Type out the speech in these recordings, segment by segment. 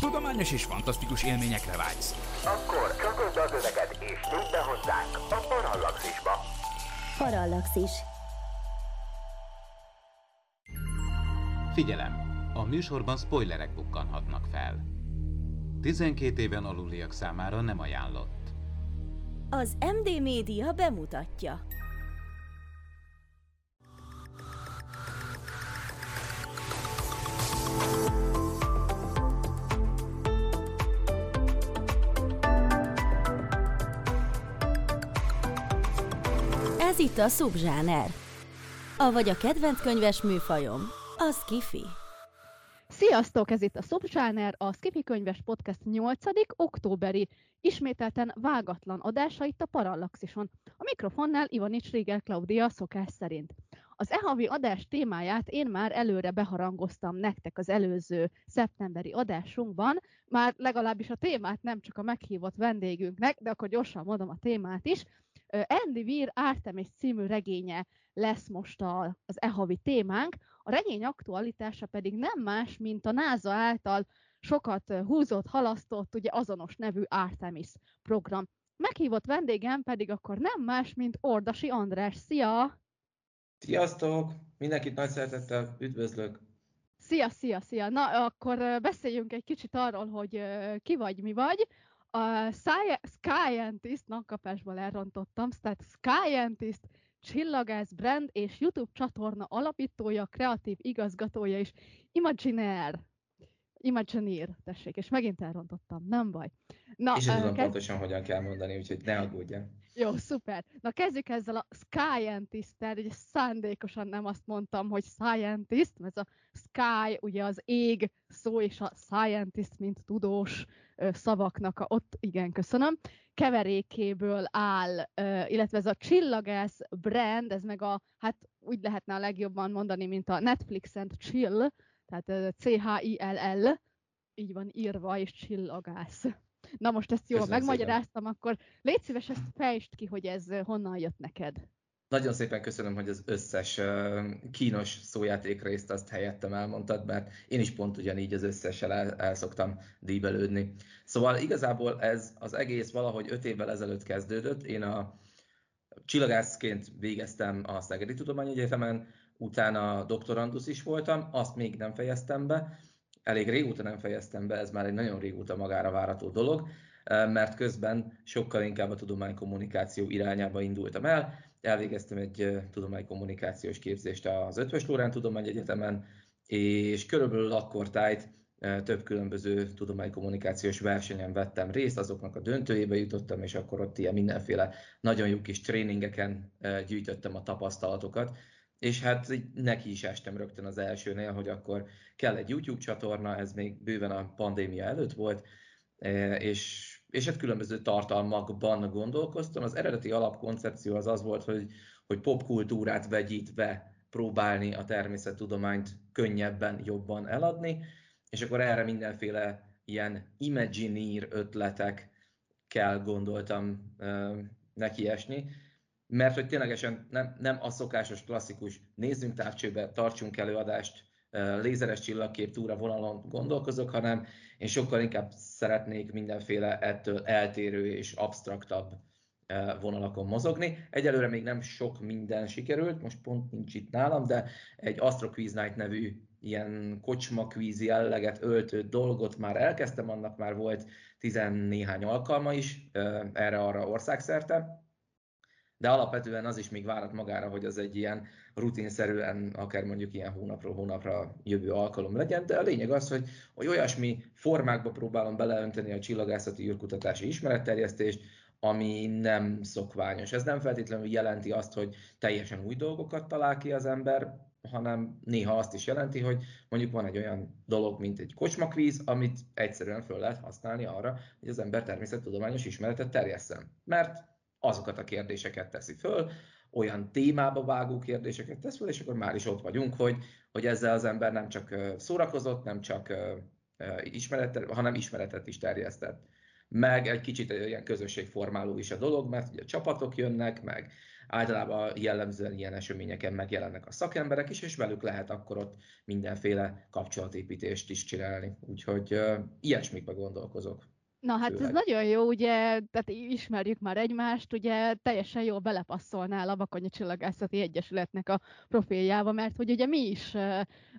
Tudományos és fantasztikus élményekre vágysz. Akkor csatold az öveket és nyújt be hozzánk a Parallaxisba. Parallaxis. Figyelem! A műsorban spoilerek bukkanhatnak fel. 12 éven aluliak számára nem ajánlott. Az MD Média bemutatja. Ez itt a Subzsáner. Avagy a kedvenc könyves műfajom, a Skifi. Sziasztok, ez itt a Subzsáner, a Skifi Könyves Podcast 8. októberi, ismételten vágatlan adása itt a Parallaxison. A mikrofonnál Ivanics Régel Klaudia szokás szerint. Az e-havi adás témáját én már előre beharangoztam nektek az előző szeptemberi adásunkban, már legalábbis a témát nem csak a meghívott vendégünknek, de akkor gyorsan mondom a témát is. Andy Weir Artemis című regénye lesz most a, az e-havi témánk. A regény aktualitása pedig nem más, mint a NASA által sokat húzott, halasztott, ugye azonos nevű Artemis program. Meghívott vendégem pedig akkor nem más, mint Ordasi András. Szia! Sziasztok! Mindenkit nagy szeretettel üdvözlök! Szia, szia, szia! Na, akkor beszéljünk egy kicsit arról, hogy ki vagy, mi vagy. A Scientist, kapásból elrontottam, tehát Scientist, csillagász brand és YouTube csatorna alapítója, kreatív igazgatója és Imagineer. Imagineer, tessék, és megint elrontottam, nem baj. Na, és tudom kezd... pontosan, hogyan kell mondani, úgyhogy ne aggódjál. Jó, szuper. Na kezdjük ezzel a Scientist-tel, ugye szándékosan nem azt mondtam, hogy Scientist, mert a Sky, ugye az ég szó, és a Scientist, mint tudós szavaknak a, ott, igen, köszönöm, keverékéből áll, illetve ez a csillagász brand, ez meg a, hát úgy lehetne a legjobban mondani, mint a Netflix and Chill, tehát C-H-I-L-L, így van írva, és csillagász. Na most ezt jól Köszönöm megmagyaráztam, szépen. akkor légy szíves, ezt fejtsd ki, hogy ez honnan jött neked. Nagyon szépen köszönöm, hogy az összes kínos szójátékrészt azt helyettem elmondtad, mert én is pont ugyanígy az összessel el, el szoktam díbelődni. Szóval igazából ez az egész valahogy öt évvel ezelőtt kezdődött. Én a csillagászként végeztem a Szegedi Tudományegyetemen, utána doktorandusz is voltam, azt még nem fejeztem be, elég régóta nem fejeztem be, ez már egy nagyon régóta magára várató dolog, mert közben sokkal inkább a tudománykommunikáció irányába indultam el. Elvégeztem egy tudománykommunikációs képzést az Ötvös Lórán Tudományegyetemen, és körülbelül akkor tájt több különböző tudománykommunikációs versenyen vettem részt, azoknak a döntőjébe jutottam, és akkor ott ilyen mindenféle nagyon jó kis tréningeken gyűjtöttem a tapasztalatokat, és hát neki is estem rögtön az elsőnél, hogy akkor kell egy YouTube csatorna, ez még bőven a pandémia előtt volt, e, és, és hát különböző tartalmakban gondolkoztam. Az eredeti alapkoncepció az az volt, hogy, hogy popkultúrát vegyítve próbálni a természettudományt könnyebben, jobban eladni, és akkor erre mindenféle ilyen imagineer ötletek kell gondoltam uh, nekiesni, mert hogy ténylegesen nem, nem a szokásos klasszikus nézzünk távcsőbe, tartsunk előadást, lézeres csillagkép túra vonalon gondolkozok, hanem én sokkal inkább szeretnék mindenféle ettől eltérő és absztraktabb vonalakon mozogni. Egyelőre még nem sok minden sikerült, most pont nincs itt nálam, de egy Astro Quiz Night nevű ilyen kocsma quiz jelleget öltő dolgot már elkezdtem, annak már volt tizennéhány alkalma is erre-arra országszerte, de alapvetően az is még várat magára, hogy az egy ilyen rutinszerűen, akár mondjuk ilyen hónapról hónapra jövő alkalom legyen, de a lényeg az, hogy, hogy olyasmi formákba próbálom beleönteni a csillagászati űrkutatási ismeretterjesztést, ami nem szokványos. Ez nem feltétlenül jelenti azt, hogy teljesen új dolgokat talál ki az ember, hanem néha azt is jelenti, hogy mondjuk van egy olyan dolog, mint egy kocsmakvíz, amit egyszerűen föl lehet használni arra, hogy az ember természettudományos ismeretet terjesszen. Mert azokat a kérdéseket teszi föl, olyan témába vágó kérdéseket tesz föl, és akkor már is ott vagyunk, hogy, hogy ezzel az ember nem csak szórakozott, nem csak ismeretet, hanem ismeretet is terjesztett. Meg egy kicsit ilyen közösségformáló is a dolog, mert ugye csapatok jönnek, meg általában jellemzően ilyen eseményeken megjelennek a szakemberek is, és velük lehet akkor ott mindenféle kapcsolatépítést is csinálni. Úgyhogy uh, ilyesmikbe gondolkozok. Na hát Főleg. ez nagyon jó, ugye, tehát ismerjük már egymást, ugye teljesen jól belepasszolnál a Bakonyi Csillagászati Egyesületnek a profiljába, mert hogy ugye mi is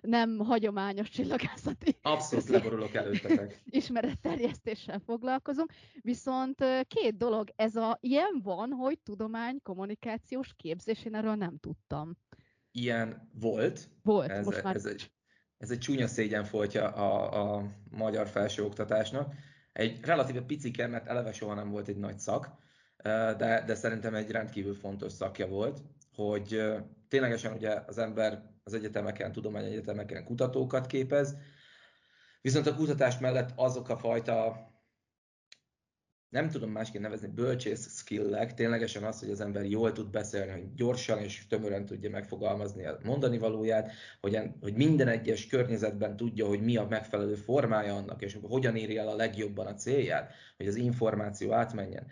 nem hagyományos csillagászati Abszolút leborulok előttetek. ismeretterjesztéssel foglalkozunk, viszont két dolog, ez a ilyen van, hogy tudomány kommunikációs képzés, én erről nem tudtam. Ilyen volt. Volt, ez, most már... Ez egy, ez egy csúnya szégyenfoltja a, a magyar felsőoktatásnak egy relatíve picike, mert eleve soha nem volt egy nagy szak, de, de szerintem egy rendkívül fontos szakja volt, hogy ténylegesen ugye az ember az egyetemeken, tudományegyetemeken kutatókat képez, viszont a kutatás mellett azok a fajta nem tudom másként nevezni, bölcsész skillek, ténylegesen az, hogy az ember jól tud beszélni, hogy gyorsan és tömören tudja megfogalmazni a mondani valóját, hogy, hogy minden egyes környezetben tudja, hogy mi a megfelelő formája annak, és hogyan éri el a legjobban a célját, hogy az információ átmenjen.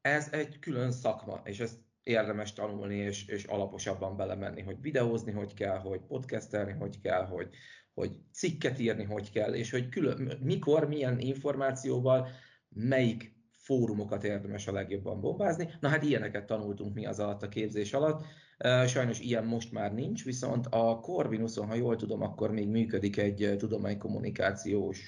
Ez egy külön szakma, és ezt érdemes tanulni, és, és alaposabban belemenni, hogy videózni hogy kell, hogy podcastelni hogy kell, hogy, hogy cikket írni hogy kell, és hogy külön, mikor, milyen információval, melyik fórumokat érdemes a legjobban bombázni. Na hát ilyeneket tanultunk mi az alatt a képzés alatt. Sajnos ilyen most már nincs, viszont a Corvinuson, ha jól tudom, akkor még működik egy tudománykommunikációs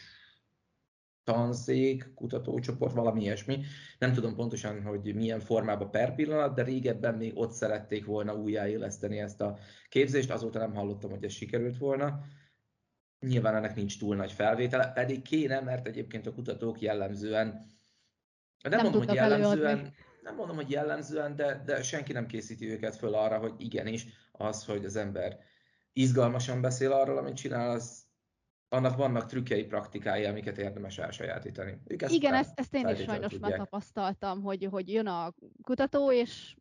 tanszék, kutatócsoport, valami ilyesmi. Nem tudom pontosan, hogy milyen formában per pillanat, de régebben még ott szerették volna újjáéleszteni ezt a képzést, azóta nem hallottam, hogy ez sikerült volna. Nyilván ennek nincs túl nagy felvétele, pedig kéne, mert egyébként a kutatók jellemzően nem, nem mondom, hogy jellemzően, nem mondom, hogy jellemzően, de, de senki nem készíti őket föl arra, hogy igenis, az, hogy az ember izgalmasan beszél arról, amit csinál, az, annak vannak trükkei, praktikái, amiket érdemes elsajátítani. Ők ezt Igen, ezt, ezt én is sajnos megtapasztaltam, hogy, hogy jön a kutató, és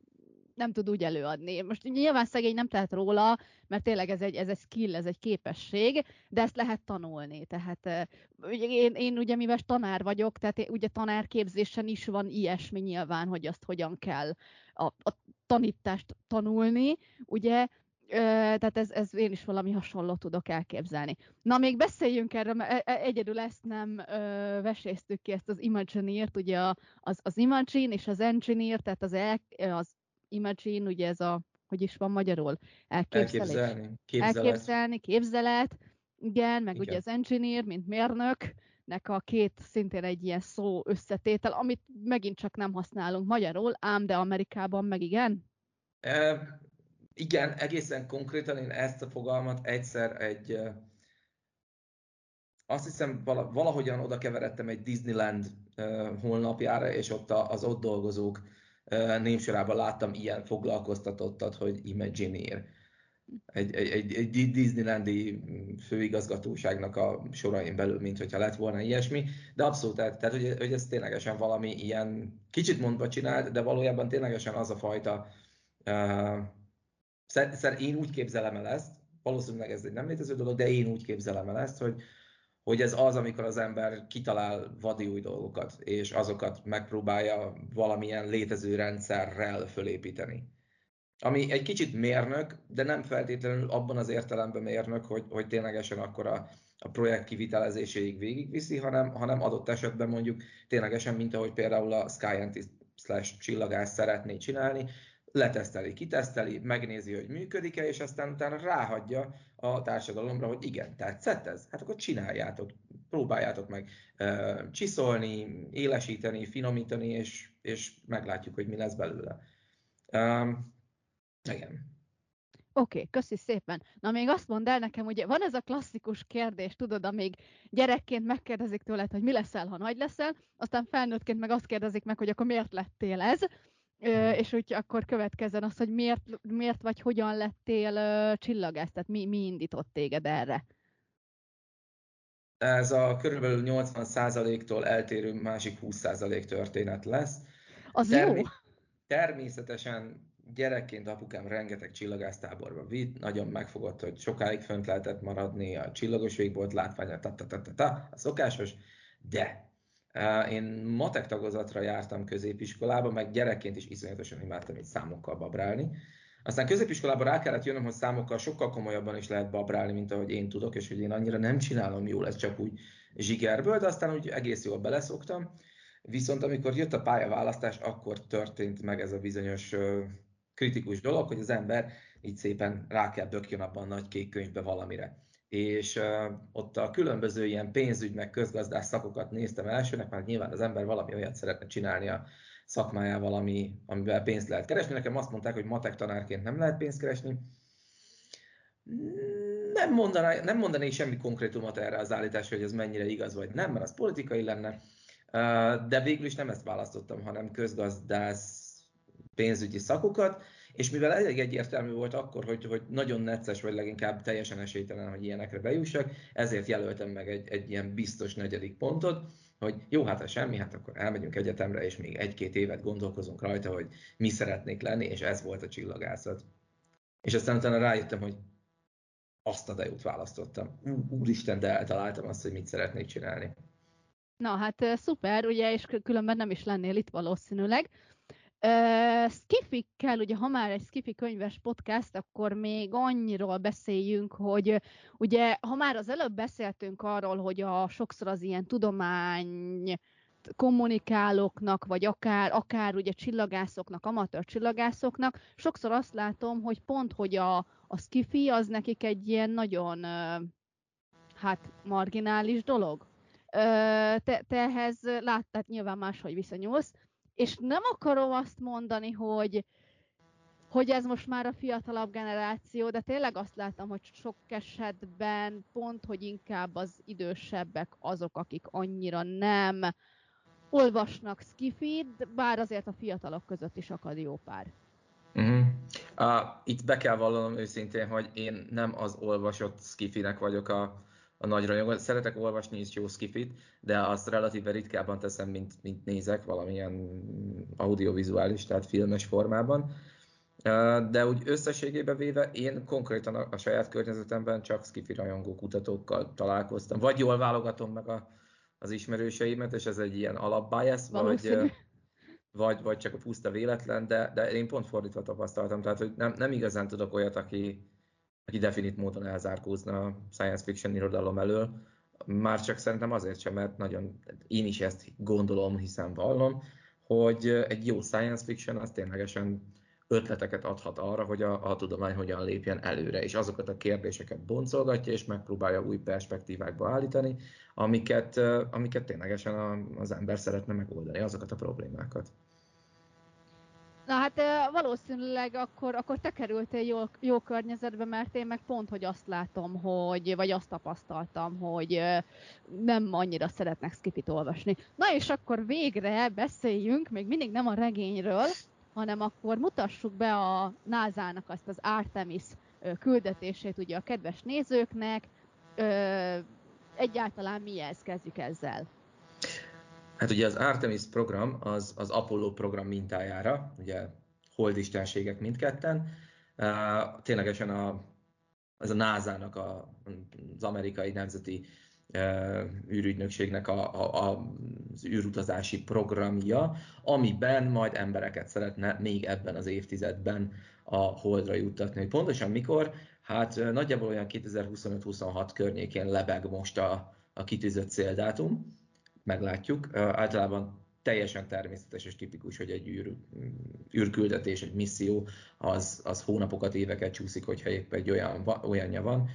nem tud úgy előadni. Most nyilván szegény nem tehet róla, mert tényleg ez egy, ez egy skill, ez egy képesség, de ezt lehet tanulni. Tehát én, én ugye mivel tanár vagyok, tehát ugye tanárképzésen is van ilyesmi nyilván, hogy azt hogyan kell a, a tanítást tanulni, ugye, tehát ez, ez én is valami hasonló tudok elképzelni. Na, még beszéljünk erről, mert e, e, egyedül ezt nem ö, veséztük ki, ezt az Imagineer-t, ugye az, az Imagine és az Engineer, tehát az, el, az imagine, ugye ez a, hogy is van magyarul? Elképzelés. Elképzelni, képzelet. Elképzelni, képzelet, igen, meg igen. ugye az engineer, mint mérnök, nek a két szintén egy ilyen szó összetétel, amit megint csak nem használunk magyarul, ám de Amerikában meg igen? E, igen, egészen konkrétan én ezt a fogalmat egyszer egy, azt hiszem valahogyan oda keveredtem egy Disneyland honlapjára, és ott az ott dolgozók névsorában láttam ilyen foglalkoztatottat, hogy Imagineer. Egy, egy, egy, egy Disneylandi főigazgatóságnak a sorain belül, mint hogyha lett volna ilyesmi, de abszolút, tehát, hogy, hogy ez ténylegesen valami ilyen, kicsit mondva csinált, de valójában ténylegesen az a fajta, uh, szer, szer, én úgy képzelem el ezt, valószínűleg ez egy nem létező dolog, de én úgy képzelem el ezt, hogy, hogy ez az, amikor az ember kitalál vadi új dolgokat, és azokat megpróbálja valamilyen létező rendszerrel fölépíteni. Ami egy kicsit mérnök, de nem feltétlenül abban az értelemben mérnök, hogy, hogy ténylegesen akkor a, a projekt kivitelezéséig végigviszi, hanem, hanem adott esetben mondjuk ténylegesen, mint ahogy például a Scientist slash csillagás szeretné csinálni, leteszteli, kiteszteli, megnézi, hogy működik-e, és aztán utána ráhagyja a társadalomra, hogy igen, tetszett ez? Hát akkor csináljátok, próbáljátok meg uh, csiszolni, élesíteni, finomítani, és, és meglátjuk, hogy mi lesz belőle. Um, igen. Oké, okay, köszi szépen. Na még azt mondd el nekem, ugye van ez a klasszikus kérdés, tudod, amíg gyerekként megkérdezik tőled, hogy mi leszel, ha nagy leszel, aztán felnőttként meg azt kérdezik meg, hogy akkor miért lettél ez, Ö, és úgy akkor következzen az, hogy miért, miért vagy hogyan lettél ö, csillagász, tehát mi, mi indított téged erre? Ez a körülbelül 80%-tól eltérő másik 20% történet lesz. Az Termi- jó? Természetesen gyerekként apukám rengeteg csillagásztáborba vitt, nagyon megfogott, hogy sokáig fönt lehetett maradni, a csillagos végbolt látványa, ta, ta, ta, ta, ta, a szokásos, de Én matek tagozatra jártam középiskolába, meg gyerekként is iszonyatosan imádtam itt számokkal babrálni. Aztán középiskolában rá kellett jönnöm, hogy számokkal sokkal komolyabban is lehet babrálni, mint ahogy én tudok, és hogy én annyira nem csinálom jól, ez csak úgy zsigerből, de aztán úgy egész jól beleszoktam. Viszont amikor jött a pályaválasztás, akkor történt meg ez a bizonyos kritikus dolog, hogy az ember így szépen rá kell bökjön abban a nagy kék könyvbe valamire. És ott a különböző ilyen pénzügy meg közgazdás szakokat néztem elsőnek, mert nyilván az ember valami olyat szeretne csinálni a szakmájával, ami, amivel pénzt lehet keresni. Nekem azt mondták, hogy matek tanárként nem lehet pénzt keresni. Nem, mondaná, nem mondanék semmi konkrétumot erre az állításra, hogy ez mennyire igaz vagy nem, mert az politikai lenne. De végül is nem ezt választottam, hanem közgazdász pénzügyi szakokat, és mivel elég egyértelmű volt akkor, hogy, hogy nagyon necces, vagy leginkább teljesen esélytelen, hogy ilyenekre bejussak, ezért jelöltem meg egy, egy ilyen biztos negyedik pontot, hogy jó, hát ha semmi, hát akkor elmegyünk egyetemre, és még egy-két évet gondolkozunk rajta, hogy mi szeretnék lenni, és ez volt a csillagászat. És aztán utána rájöttem, hogy azt a dejút választottam. Úristen, de eltaláltam azt, hogy mit szeretnék csinálni. Na hát szuper, ugye, és különben nem is lennél itt valószínűleg. Uh, Skifikkel, ugye ha már egy Skifi könyves podcast, akkor még annyiról beszéljünk, hogy ugye ha már az előbb beszéltünk arról, hogy a sokszor az ilyen tudomány kommunikálóknak, vagy akár, akár ugye csillagászoknak, amatőr csillagászoknak, sokszor azt látom, hogy pont, hogy a, a skifi az nekik egy ilyen nagyon hát marginális dolog. Te, te ehhez láttad nyilván máshogy viszonyulsz, és nem akarom azt mondani, hogy, hogy ez most már a fiatalabb generáció, de tényleg azt látom, hogy sok esetben pont, hogy inkább az idősebbek azok, akik annyira nem olvasnak skifit, bár azért a fiatalok között is akad jó pár. Uh-huh. Uh, itt be kell vallanom őszintén, hogy én nem az olvasott skifinek vagyok a, a nagy rajongó. Szeretek olvasni is jó skifit, de azt relatíve ritkábban teszem, mint, mint nézek valamilyen audiovizuális, tehát filmes formában. De úgy összességében véve én konkrétan a, a saját környezetemben csak skifi rajongó kutatókkal találkoztam. Vagy jól válogatom meg a, az ismerőseimet, és ez egy ilyen alapbias, vagy, vagy, vagy csak a puszta véletlen, de, de én pont fordítva tapasztaltam, tehát hogy nem, nem igazán tudok olyat, aki, aki definit módon elzárkózna a science fiction irodalom elől, már csak szerintem azért sem, mert nagyon, én is ezt gondolom, hiszen vallom, hogy egy jó science fiction az ténylegesen ötleteket adhat arra, hogy a, a tudomány hogyan lépjen előre, és azokat a kérdéseket boncolgatja, és megpróbálja új perspektívákba állítani, amiket, amiket ténylegesen az ember szeretne megoldani, azokat a problémákat. Na hát valószínűleg akkor, akkor te kerültél jó, jó környezetbe, mert én meg pont, hogy azt látom, hogy, vagy azt tapasztaltam, hogy nem annyira szeretnek skipit olvasni. Na és akkor végre beszéljünk, még mindig nem a regényről, hanem akkor mutassuk be a NASA-nak azt az Artemis küldetését ugye a kedves nézőknek. Egyáltalán mi ez? Kezdjük ezzel. Hát ugye az Artemis program az, az Apollo program mintájára, ugye holdistenségek mindketten, ténylegesen a, ez a NASA-nak, a, az amerikai nemzeti űrügynökségnek a, a, a, az űrutazási programja, amiben majd embereket szeretne még ebben az évtizedben a holdra juttatni. Pontosan mikor? Hát nagyjából olyan 2025-26 környékén lebeg most a, a kitűzött céldátum meglátjuk. Általában teljesen természetes és tipikus, hogy egy űr, űrküldetés, egy misszió, az, az hónapokat, éveket csúszik, hogyha épp egy olyan, olyanja van.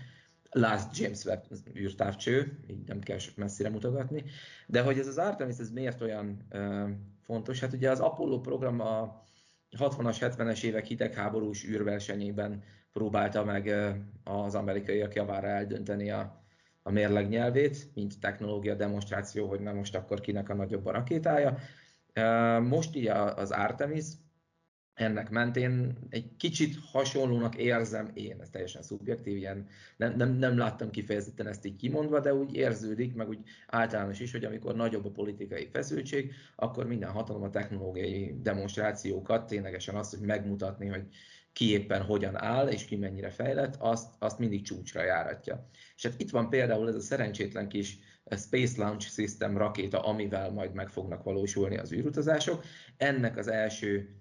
Last James Webb űrtávcső, így nem kell messzire mutogatni. De hogy ez az Artemis, ez miért olyan uh, fontos? Hát ugye az Apollo program a 60-as, 70-es évek hidegháborús űrversenyében próbálta meg az amerikaiak javára eldönteni a, a mérleg nyelvét, mint technológia demonstráció, hogy nem most akkor kinek a nagyobb a rakétája. Most így az Artemis, ennek mentén egy kicsit hasonlónak érzem én, ez teljesen szubjektív, ilyen, nem, nem, nem láttam kifejezetten ezt így kimondva, de úgy érződik, meg úgy általános is, hogy amikor nagyobb a politikai feszültség, akkor minden hatalom a technológiai demonstrációkat, ténylegesen azt, hogy megmutatni, hogy ki éppen hogyan áll, és ki mennyire fejlett, azt, azt mindig csúcsra járatja. És hát itt van például ez a szerencsétlen kis Space Launch System rakéta, amivel majd meg fognak valósulni az űrutazások. Ennek az első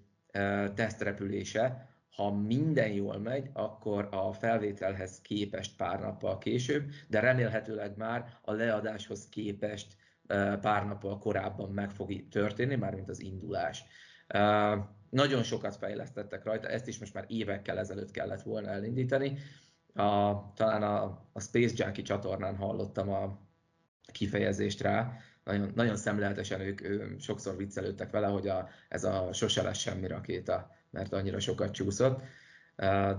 tesztrepülése, ha minden jól megy, akkor a felvételhez képest pár nappal később, de remélhetőleg már a leadáshoz képest pár nappal korábban meg fog történni, mármint az indulás. Nagyon sokat fejlesztettek rajta, ezt is most már évekkel ezelőtt kellett volna elindítani. A, talán a, a Space Junkie csatornán hallottam a kifejezést rá, nagyon, nagyon szemléletesen ők, ők sokszor viccelődtek vele, hogy a, ez a sose lesz semmi rakéta, mert annyira sokat csúszott.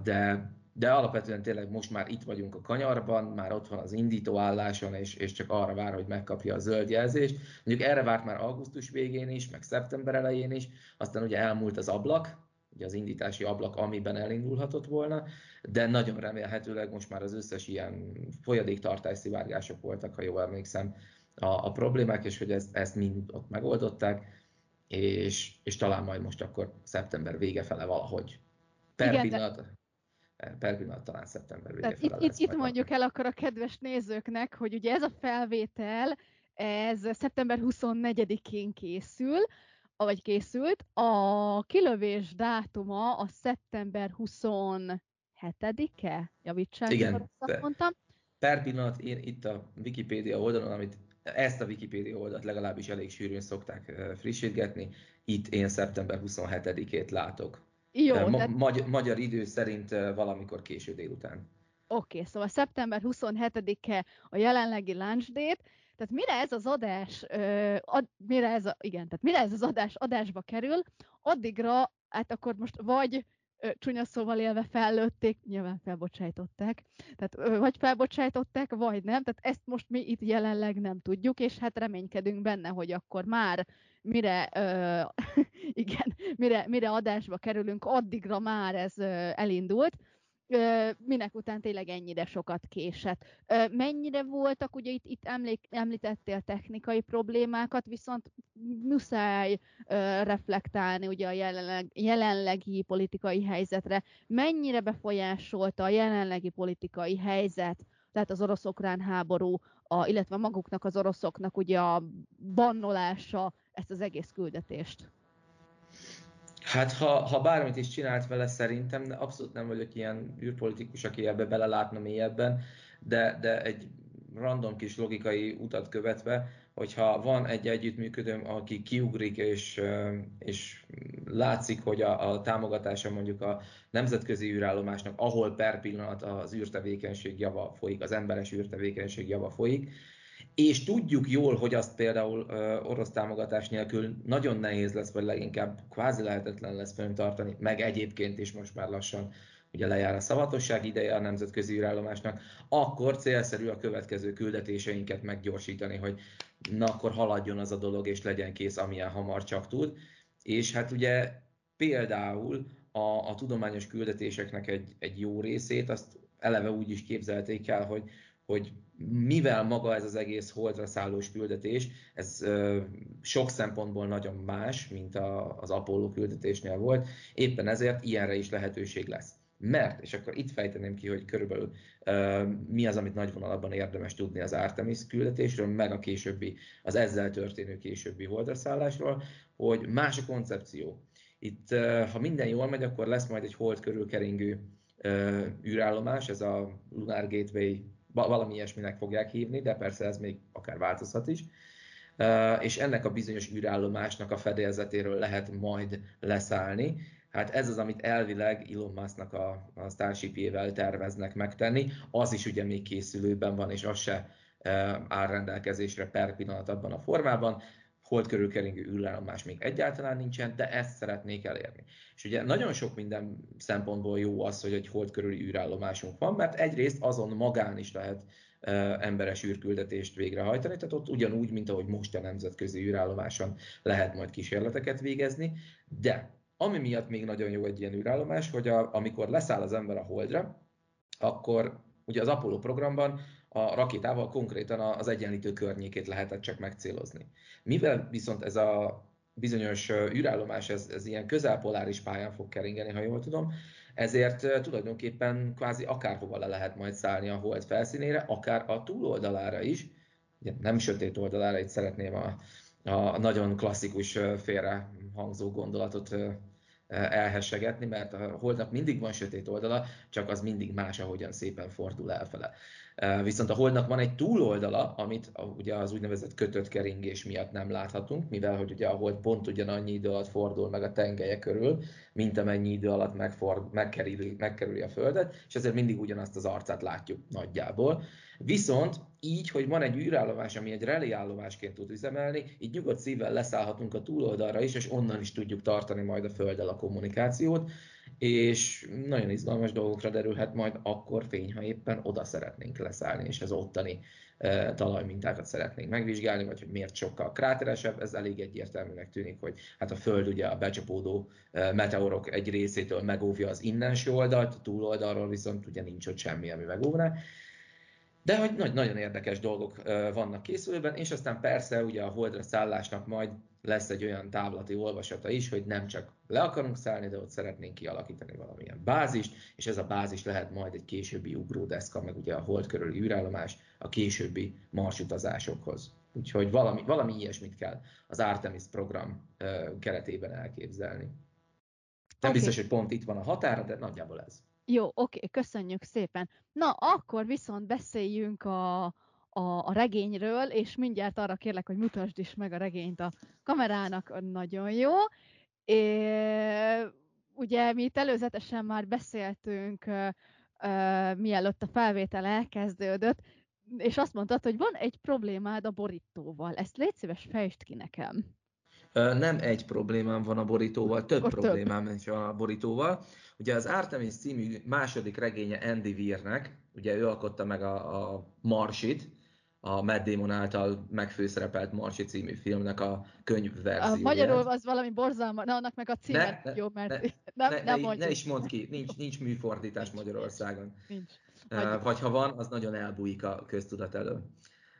De de alapvetően tényleg most már itt vagyunk a kanyarban, már ott van az indító álláson, és, és csak arra vár, hogy megkapja a zöld jelzést. Mondjuk erre várt már augusztus végén is, meg szeptember elején is, aztán ugye elmúlt az ablak, ugye az indítási ablak, amiben elindulhatott volna, de nagyon remélhetőleg most már az összes ilyen folyadéktartás szivárgások voltak, ha jól emlékszem, a, a problémák, és hogy ezt, ezt mind ott megoldották, és, és talán majd most akkor szeptember vége fele valahogy. Per Igen, pillanat, de pillanat talán szeptember végén. itt, itt, itt mondjuk el akkor a kedves nézőknek, hogy ugye ez a felvétel, ez szeptember 24-én készül, vagy készült. A kilövés dátuma a szeptember 27-e? Javítsák, Igen, azt mondtam. Per pillanat én itt a Wikipédia oldalon, amit ezt a Wikipédia oldalt legalábbis elég sűrűn szokták frissítgetni, itt én szeptember 27-ét látok. Jó, Ma- tehát... Magy- magyar idő szerint valamikor késő délután. Oké, okay, szóval szeptember 27-e a jelenlegi lunch date, tehát mire ez az adás, ad, mire ez a, igen, tehát mire ez az adás adásba kerül, addigra, hát akkor most vagy csúnya szóval élve fellőtték, nyilván felbocsájtották, tehát vagy felbocsájtották, vagy nem, tehát ezt most mi itt jelenleg nem tudjuk, és hát reménykedünk benne, hogy akkor már mire, ö, igen, mire, mire adásba kerülünk, addigra már ez elindult, minek után tényleg ennyire sokat késett. Mennyire voltak, ugye itt, itt emlék, említettél technikai problémákat, viszont muszáj reflektálni ugye a jelenleg, jelenlegi politikai helyzetre. Mennyire befolyásolta a jelenlegi politikai helyzet, tehát az orosz-ukrán háború, a, illetve maguknak az oroszoknak ugye a bannolása, ezt az egész küldetést? Hát ha, ha bármit is csinált vele szerintem, abszolút nem vagyok ilyen űrpolitikus, aki ebbe belelátna mélyebben, de, de egy random kis logikai utat követve, hogyha van egy együttműködőm, aki kiugrik, és, és látszik, hogy a, a támogatása mondjuk a nemzetközi űrállomásnak, ahol per pillanat az űrtevékenység java folyik, az emberes űrtevékenység java folyik, és tudjuk jól, hogy azt például orosz támogatás nélkül nagyon nehéz lesz, vagy leginkább kvázi lehetetlen lesz fenntartani, meg egyébként is most már lassan ugye lejár a szavatosság ideje a nemzetközi űrállomásnak, akkor célszerű a következő küldetéseinket meggyorsítani, hogy na akkor haladjon az a dolog, és legyen kész, amilyen hamar csak tud. És hát ugye például a, a tudományos küldetéseknek egy, egy jó részét, azt eleve úgy is képzelték el, hogy, hogy mivel maga ez az egész holdra szállós küldetés, ez sok szempontból nagyon más, mint a, az Apollo küldetésnél volt, éppen ezért ilyenre is lehetőség lesz. Mert, és akkor itt fejteném ki, hogy körülbelül mi az, amit nagy vonalabban érdemes tudni az Artemis küldetésről, meg a későbbi, az ezzel történő későbbi holdraszállásról, hogy más a koncepció. Itt, ha minden jól megy, akkor lesz majd egy hold körül keringő űrállomás, ez a Lunar Gateway, valami ilyesminek fogják hívni, de persze ez még akár változhat is. Uh, és ennek a bizonyos űrállomásnak a fedélzetéről lehet majd leszállni, Hát ez az, amit elvileg Elon Musknak a, a Starship-jével terveznek megtenni. Az is ugye még készülőben van, és az se e, áll rendelkezésre per pillanat abban a formában. Hold körül keringő űrállomás még egyáltalán nincsen, de ezt szeretnék elérni. És ugye nagyon sok minden szempontból jó az, hogy egy hold körüli űrállomásunk van, mert egyrészt azon magán is lehet emberes űrküldetést végrehajtani, tehát ott ugyanúgy, mint ahogy most a nemzetközi űrállomáson lehet majd kísérleteket végezni, de ami miatt még nagyon jó egy ilyen űrállomás, hogy a, amikor leszáll az ember a Holdra, akkor ugye az Apollo programban a rakétával konkrétan az egyenlítő környékét lehetett csak megcélozni. Mivel viszont ez a bizonyos űrállomás, ez, ez ilyen közelpoláris pályán fog keringeni, ha jól tudom, ezért tulajdonképpen kvázi akárhova le lehet majd szállni a hold felszínére, akár a túloldalára is, ugye nem sötét oldalára, itt szeretném a, a nagyon klasszikus félre hangzó gondolatot elhessegetni, mert a holdnak mindig van sötét oldala, csak az mindig más, ahogyan szépen fordul elfele. Viszont a holdnak van egy túloldala, amit ugye az úgynevezett kötött keringés miatt nem láthatunk, mivel hogy ugye a hold pont ugyanannyi idő alatt fordul meg a tengelye körül, mint amennyi idő alatt megford, megkerüli, megkerüli a Földet, és ezért mindig ugyanazt az arcát látjuk nagyjából. Viszont így, hogy van egy űrállomás, ami egy relé állomásként tud üzemelni, így nyugodt szívvel leszállhatunk a túloldalra is, és onnan is tudjuk tartani majd a Földdel a kommunikációt, és nagyon izgalmas dolgokra derülhet majd akkor fény, ha éppen oda szeretnénk leszállni, és az ottani e, talajmintákat szeretnénk megvizsgálni, vagy hogy miért sokkal kráteresebb, ez elég egyértelműnek tűnik, hogy hát a Föld ugye a becsapódó e, meteorok egy részétől megóvja az innenső oldalt, a túloldalról viszont ugye nincs ott semmi, ami megóvná. De hogy nagy, nagyon érdekes dolgok vannak készülőben, és aztán persze ugye a holdra szállásnak majd lesz egy olyan távlati olvasata is, hogy nem csak le akarunk szállni, de ott szeretnénk kialakítani valamilyen bázist, és ez a bázis lehet majd egy későbbi ugródeszka, meg ugye a hold körüli űrállomás a későbbi marsutazásokhoz. Úgyhogy valami, valami ilyesmit kell az Artemis program keretében elképzelni. Nem okay. biztos, hogy pont itt van a határa, de nagyjából ez. Jó, oké, köszönjük szépen. Na, akkor viszont beszéljünk a, a, a regényről, és mindjárt arra kérlek, hogy mutasd is meg a regényt a kamerának, nagyon jó. É, ugye mi itt előzetesen már beszéltünk, ö, ö, mielőtt a felvétel elkezdődött, és azt mondtad, hogy van egy problémád a borítóval. Ezt légy szíves, fejtsd ki nekem. Nem egy problémám van a borítóval, több Akkor problémám több. is a borítóval. Ugye az Artemis című második regénye Andy Weirnek, ugye ő alkotta meg a, a Marsit, a Matt Damon által megfőszerepelt Marsi című filmnek a könyvverzióját. A magyarul az valami borzalma, na annak meg a címe ne, jó, mert ne, nem, ne, ne, ne is mondd ki, nincs, nincs műfordítás Magyarországon. Nincs. Vagy ha van, az nagyon elbújik a köztudat elől.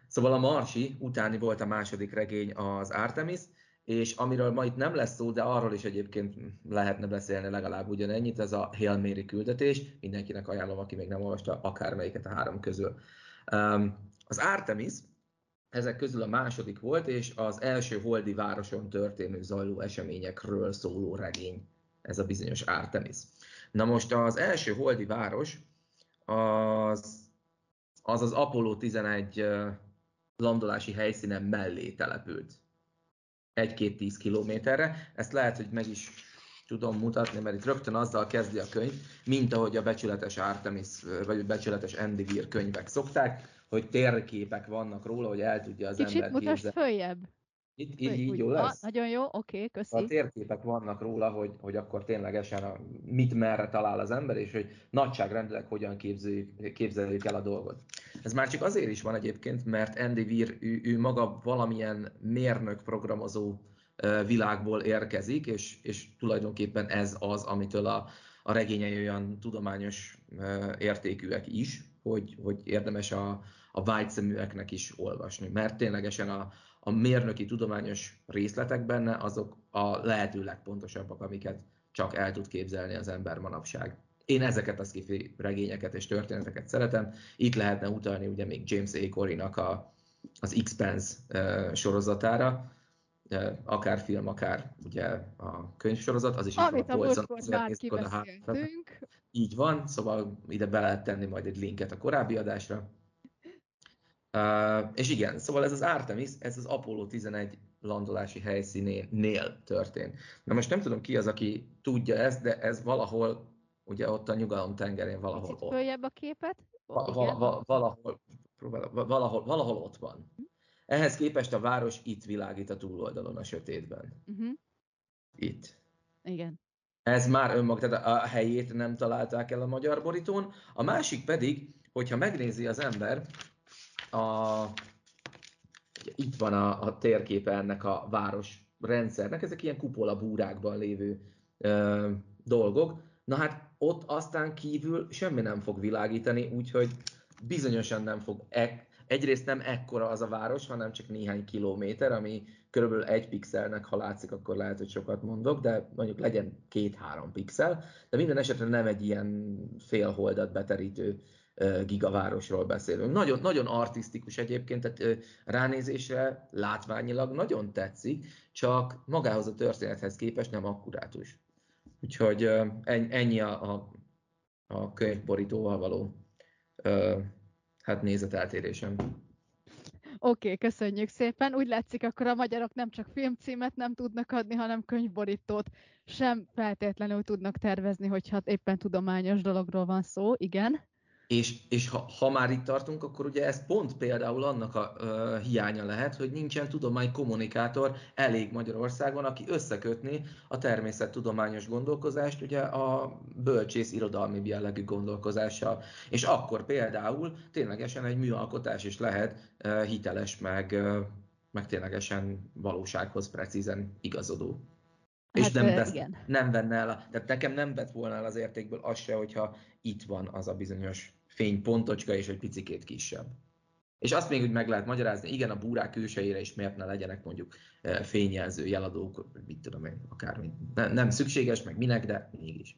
Szóval a Marsi utáni volt a második regény az Artemis, és amiről ma itt nem lesz szó, de arról is egyébként lehetne beszélni legalább ugyanennyit, ez a Hail Mary küldetés. Mindenkinek ajánlom, aki még nem olvasta akármelyiket a három közül. Um, az Artemis ezek közül a második volt, és az első holdi városon történő zajló eseményekről szóló regény, ez a bizonyos Artemis. Na most az első holdi város az az, az Apollo 11 landolási helyszínen mellé települt. Egy-két tíz kilométerre. Ezt lehet, hogy meg is tudom mutatni, mert itt rögtön azzal kezdi a könyv, mint ahogy a becsületes Artemis, vagy becsületes Andy Weir könyvek szokták hogy térképek vannak róla, hogy el tudja az Kicsit ember képzelni. Kicsit följebb. Itt, így, így jó lesz? Ah, nagyon jó, oké, okay, köszi. A térképek vannak róla, hogy, hogy akkor ténylegesen a, mit merre talál az ember, és hogy nagyságrendileg hogyan képzeljük, képzeljük el a dolgot. Ez már csak azért is van egyébként, mert Andy Weir, ő, ő maga valamilyen mérnök programozó világból érkezik, és, és tulajdonképpen ez az, amitől a, a regényei olyan tudományos értékűek is, hogy, hogy érdemes a, a vágyszeműeknek is olvasni, mert ténylegesen a, a mérnöki tudományos részletek benne azok a lehető legpontosabbak, amiket csak el tud képzelni az ember manapság. Én ezeket a skifi regényeket és történeteket szeretem. Itt lehetne utalni ugye még James A. Corey-nak a, az Expanse uh, sorozatára, uh, akár film, akár ugye a könyvsorozat, az is Amit a múltkor már kibeszéltünk. Így van, szóval ide be lehet tenni majd egy linket a korábbi adásra. Uh, és igen, szóval ez az Artemis, ez az Apollo 11 landolási helyszínénél történt. Na most nem tudom ki az, aki tudja ezt, de ez valahol, ugye ott a nyugalom tengerén valahol Kicsit ott. följebb a képet? Va- va- va- valahol, valahol, valahol ott van. Ehhez képest a város itt világít a túloldalon a sötétben. Uh-huh. Itt. Igen. Ez már önmag, tehát a helyét nem találták el a magyar borítón. A másik pedig, hogyha megnézi az ember, a, itt van a, a térképe ennek a város rendszernek, ezek ilyen kupola búrákban lévő ö, dolgok. Na hát ott aztán kívül semmi nem fog világítani, úgyhogy bizonyosan nem fog e, egyrészt nem ekkora az a város, hanem csak néhány kilométer, ami körülbelül egy pixelnek, ha látszik, akkor lehet, hogy sokat mondok, de mondjuk legyen két-három pixel, de minden esetre nem egy ilyen félholdat beterítő gigavárosról beszélünk. Nagyon, nagyon artistikus egyébként, tehát ránézésre látványilag nagyon tetszik, csak magához a történethez képest nem akkurátus. Úgyhogy ennyi a, a, a könyvborítóval való hát nézeteltérésem. Oké, okay, köszönjük szépen. Úgy látszik, akkor a magyarok nem csak filmcímet nem tudnak adni, hanem könyvborítót sem feltétlenül tudnak tervezni, hogyha éppen tudományos dologról van szó, igen. És, és ha, ha már itt tartunk, akkor ugye ez pont például annak a uh, hiánya lehet, hogy nincsen tudománykommunikátor elég Magyarországon, aki összekötni a természettudományos gondolkozást ugye a bölcsész irodalmi jellegű gondolkozással. És akkor például ténylegesen egy műalkotás is lehet uh, hiteles, meg, uh, meg ténylegesen valósághoz precízen igazodó. Hát, és nem, vesz, igen. nem venne el, tehát nekem nem vett volna el az értékből az se, hogyha itt van az a bizonyos fénypontocska, és egy picikét kisebb. És azt még úgy meg lehet magyarázni, igen, a búrák külsejére is miért ne legyenek mondjuk fényjelző jeladók, mit tudom én, akármi. Nem, nem szükséges, meg minek, de mégis.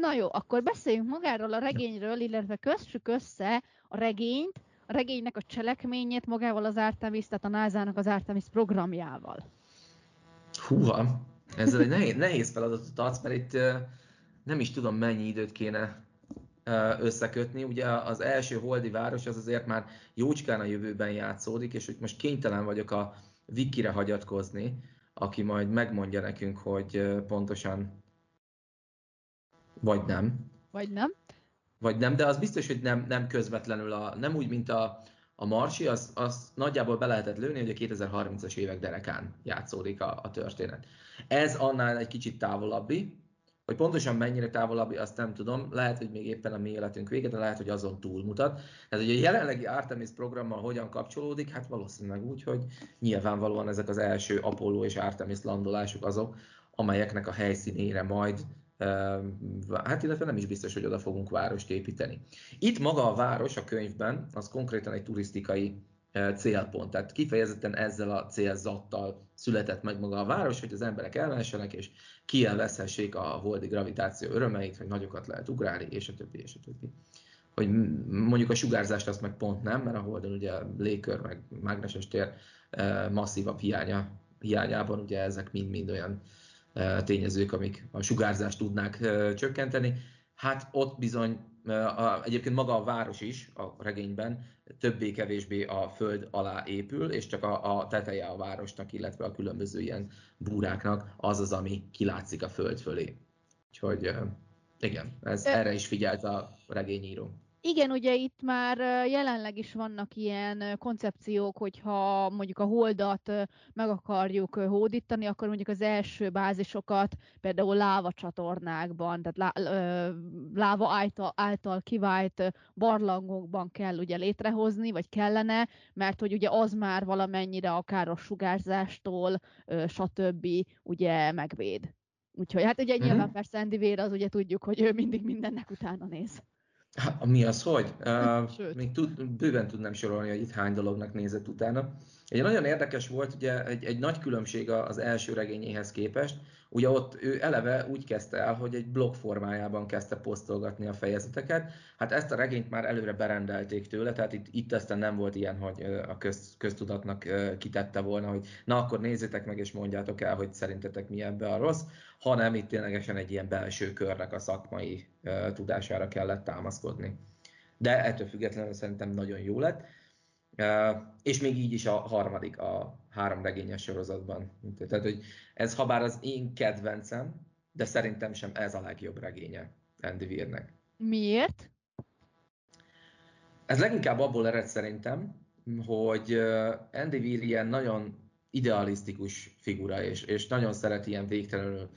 Na jó, akkor beszéljünk magáról a regényről, illetve kössük össze a regényt, a regénynek a cselekményét magával az Artemis, tehát a NASA-nak az Artemis programjával. Húha, ezzel egy nehéz, nehéz feladatot adsz, mert itt nem is tudom mennyi időt kéne összekötni. Ugye az első holdi város az azért már jócskán a jövőben játszódik, és hogy most kénytelen vagyok a Wikire hagyatkozni, aki majd megmondja nekünk, hogy pontosan vagy nem. Vagy nem. Vagy nem, de az biztos, hogy nem, nem közvetlenül, a, nem úgy, mint a, a Marsi, az, az nagyjából be lehetett lőni, hogy a 2030-as évek derekán játszódik a, a történet. Ez annál egy kicsit távolabbi, hogy pontosan mennyire távolabbi, azt nem tudom, lehet, hogy még éppen a mi életünk vége, de lehet, hogy azon túlmutat. Tehát, hogy a jelenlegi Artemis programmal hogyan kapcsolódik, hát valószínűleg úgy, hogy nyilvánvalóan ezek az első Apollo és Artemis landolások azok, amelyeknek a helyszínére majd hát illetve nem is biztos, hogy oda fogunk várost építeni. Itt maga a város a könyvben, az konkrétan egy turisztikai célpont, tehát kifejezetten ezzel a célzattal született meg maga a város, hogy az emberek elmessenek és kielvezhessék a holdi gravitáció örömeit, hogy nagyokat lehet ugrálni, és a többi, és a többi. Hogy mondjuk a sugárzást azt meg pont nem, mert a holdon ugye légkör meg mágneses tér masszívabb hiánya, hiányában ugye ezek mind-mind olyan tényezők, amik a sugárzást tudnák csökkenteni. Hát ott bizony egyébként maga a város is a regényben többé-kevésbé a föld alá épül, és csak a, a teteje a városnak, illetve a különböző ilyen búráknak az az, ami kilátszik a föld fölé. Úgyhogy igen, ez, erre is figyelt a regényíró. Igen, ugye itt már jelenleg is vannak ilyen koncepciók, hogyha mondjuk a holdat meg akarjuk hódítani, akkor mondjuk az első bázisokat például láva csatornákban, tehát lá, láva által, által kivált barlangokban kell ugye létrehozni, vagy kellene, mert hogy ugye az már valamennyire akár a sugárzástól, stb. ugye megvéd. Úgyhogy hát ugye nyilván mm-hmm. persze Andy Vér az ugye tudjuk, hogy ő mindig mindennek utána néz. Mi az, hogy? Uh, még tud, bőven tudnám sorolni, hogy itt hány dolognak nézett utána. Egy nagyon érdekes volt, ugye egy, egy nagy különbség az első regényéhez képest. Ugye ott ő eleve úgy kezdte el, hogy egy blog formájában kezdte posztolgatni a fejezeteket. Hát ezt a regényt már előre berendelték tőle, tehát itt, itt aztán nem volt ilyen, hogy a köz, köztudatnak kitette volna, hogy na akkor nézzétek meg és mondjátok el, hogy szerintetek mi ebbe a rossz, hanem itt ténylegesen egy ilyen belső körnek a szakmai tudására kellett támaszkodni. De ettől függetlenül szerintem nagyon jó lett. És még így is a harmadik a három regényes sorozatban. Tehát, hogy ez ha bár az én kedvencem, de szerintem sem ez a legjobb regénye Andy Weirnek. Miért? Ez leginkább abból ered szerintem, hogy Andy Weir ilyen nagyon idealisztikus figura, és, és nagyon szeret ilyen végtelenül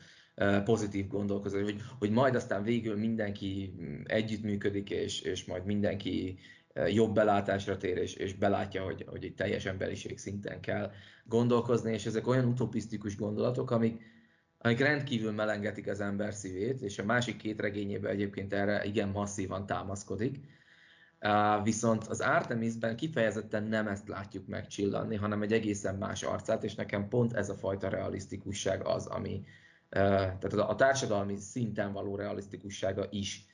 pozitív gondolkozni, hogy, hogy majd aztán végül mindenki együttműködik, és, és majd mindenki jobb belátásra tér, és, és belátja, hogy, hogy egy teljes emberiség szinten kell gondolkozni, és ezek olyan utopisztikus gondolatok, amik, amik rendkívül melengetik az ember szívét, és a másik két regényében egyébként erre igen masszívan támaszkodik. Viszont az Artemisben kifejezetten nem ezt látjuk megcsillanni, hanem egy egészen más arcát, és nekem pont ez a fajta realisztikusság az, ami, tehát a társadalmi szinten való realisztikussága is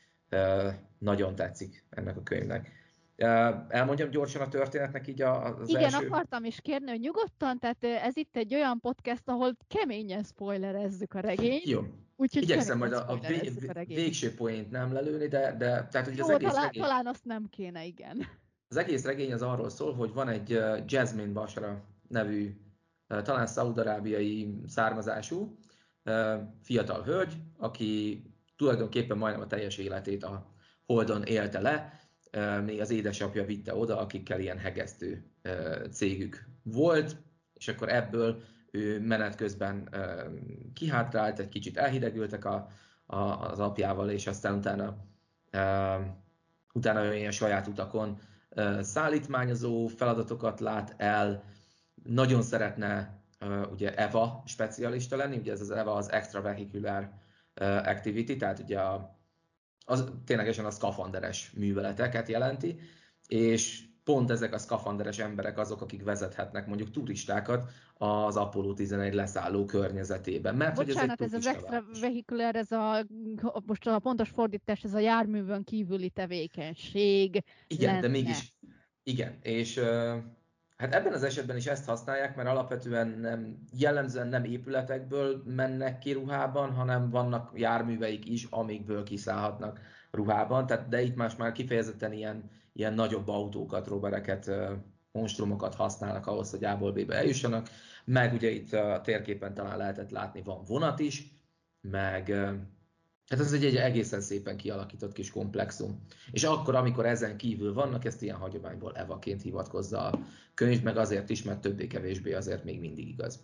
nagyon tetszik ennek a könyvnek. Elmondjam gyorsan a történetnek így az Igen, első... akartam is kérni, hogy nyugodtan, tehát ez itt egy olyan podcast, ahol keményen spoilerezzük a regényt. Jó. Úgyhogy Igyekszem majd a, a, vé, a végső poént nem lelőni, de, de tehát, hogy Jó, az egész talán, regény... talán azt nem kéne, igen. Az egész regény az arról szól, hogy van egy Jasmine Bashara nevű, talán szaudarábiai származású fiatal hölgy, aki tulajdonképpen majdnem a teljes életét a Holdon élte le, még az édesapja vitte oda, akikkel ilyen hegesztő cégük volt, és akkor ebből ő menet közben kihátrált, egy kicsit elhidegültek a, a, az apjával, és aztán utána, utána ő ilyen saját utakon szállítmányozó feladatokat lát el, nagyon szeretne ugye EVA specialista lenni, ugye ez az EVA az Extravehicular Activity, tehát ugye a az ténylegesen a szkafanderes műveleteket jelenti, és pont ezek a szkafanderes emberek azok, akik vezethetnek mondjuk turistákat az Apollo 11 leszálló környezetében. Mert Bocsánat, hogy ez, ez az extra vehicular, ez a, most a pontos fordítás, ez a járművön kívüli tevékenység. Igen, lenne. de mégis, igen, és Hát ebben az esetben is ezt használják, mert alapvetően nem, jellemzően nem épületekből mennek ki ruhában, hanem vannak járműveik is, amikből kiszállhatnak ruhában. Tehát, de itt más már kifejezetten ilyen, ilyen nagyobb autókat, robereket, monstrumokat használnak ahhoz, hogy A-ból B-be eljussanak. Meg ugye itt a térképen talán lehetett látni, van vonat is, meg Hát ez egy, egy egészen szépen kialakított kis komplexum. És akkor, amikor ezen kívül vannak, ezt ilyen hagyományból evaként hivatkozza a könyv, meg azért is, mert többé-kevésbé azért még mindig igaz.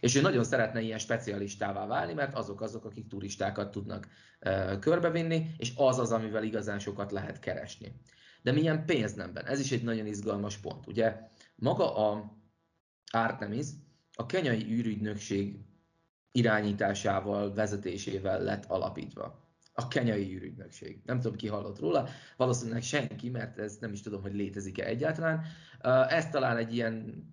És ő nagyon szeretne ilyen specialistává válni, mert azok azok, akik turistákat tudnak e, körbevinni, és az az, amivel igazán sokat lehet keresni. De milyen pénznemben? Ez is egy nagyon izgalmas pont. Ugye maga a Artemis a kenyai űrügynökség irányításával, vezetésével lett alapítva. A kenyai űrügynökség. Nem tudom, ki hallott róla, valószínűleg senki, mert ez nem is tudom, hogy létezik-e egyáltalán. Ez talán egy ilyen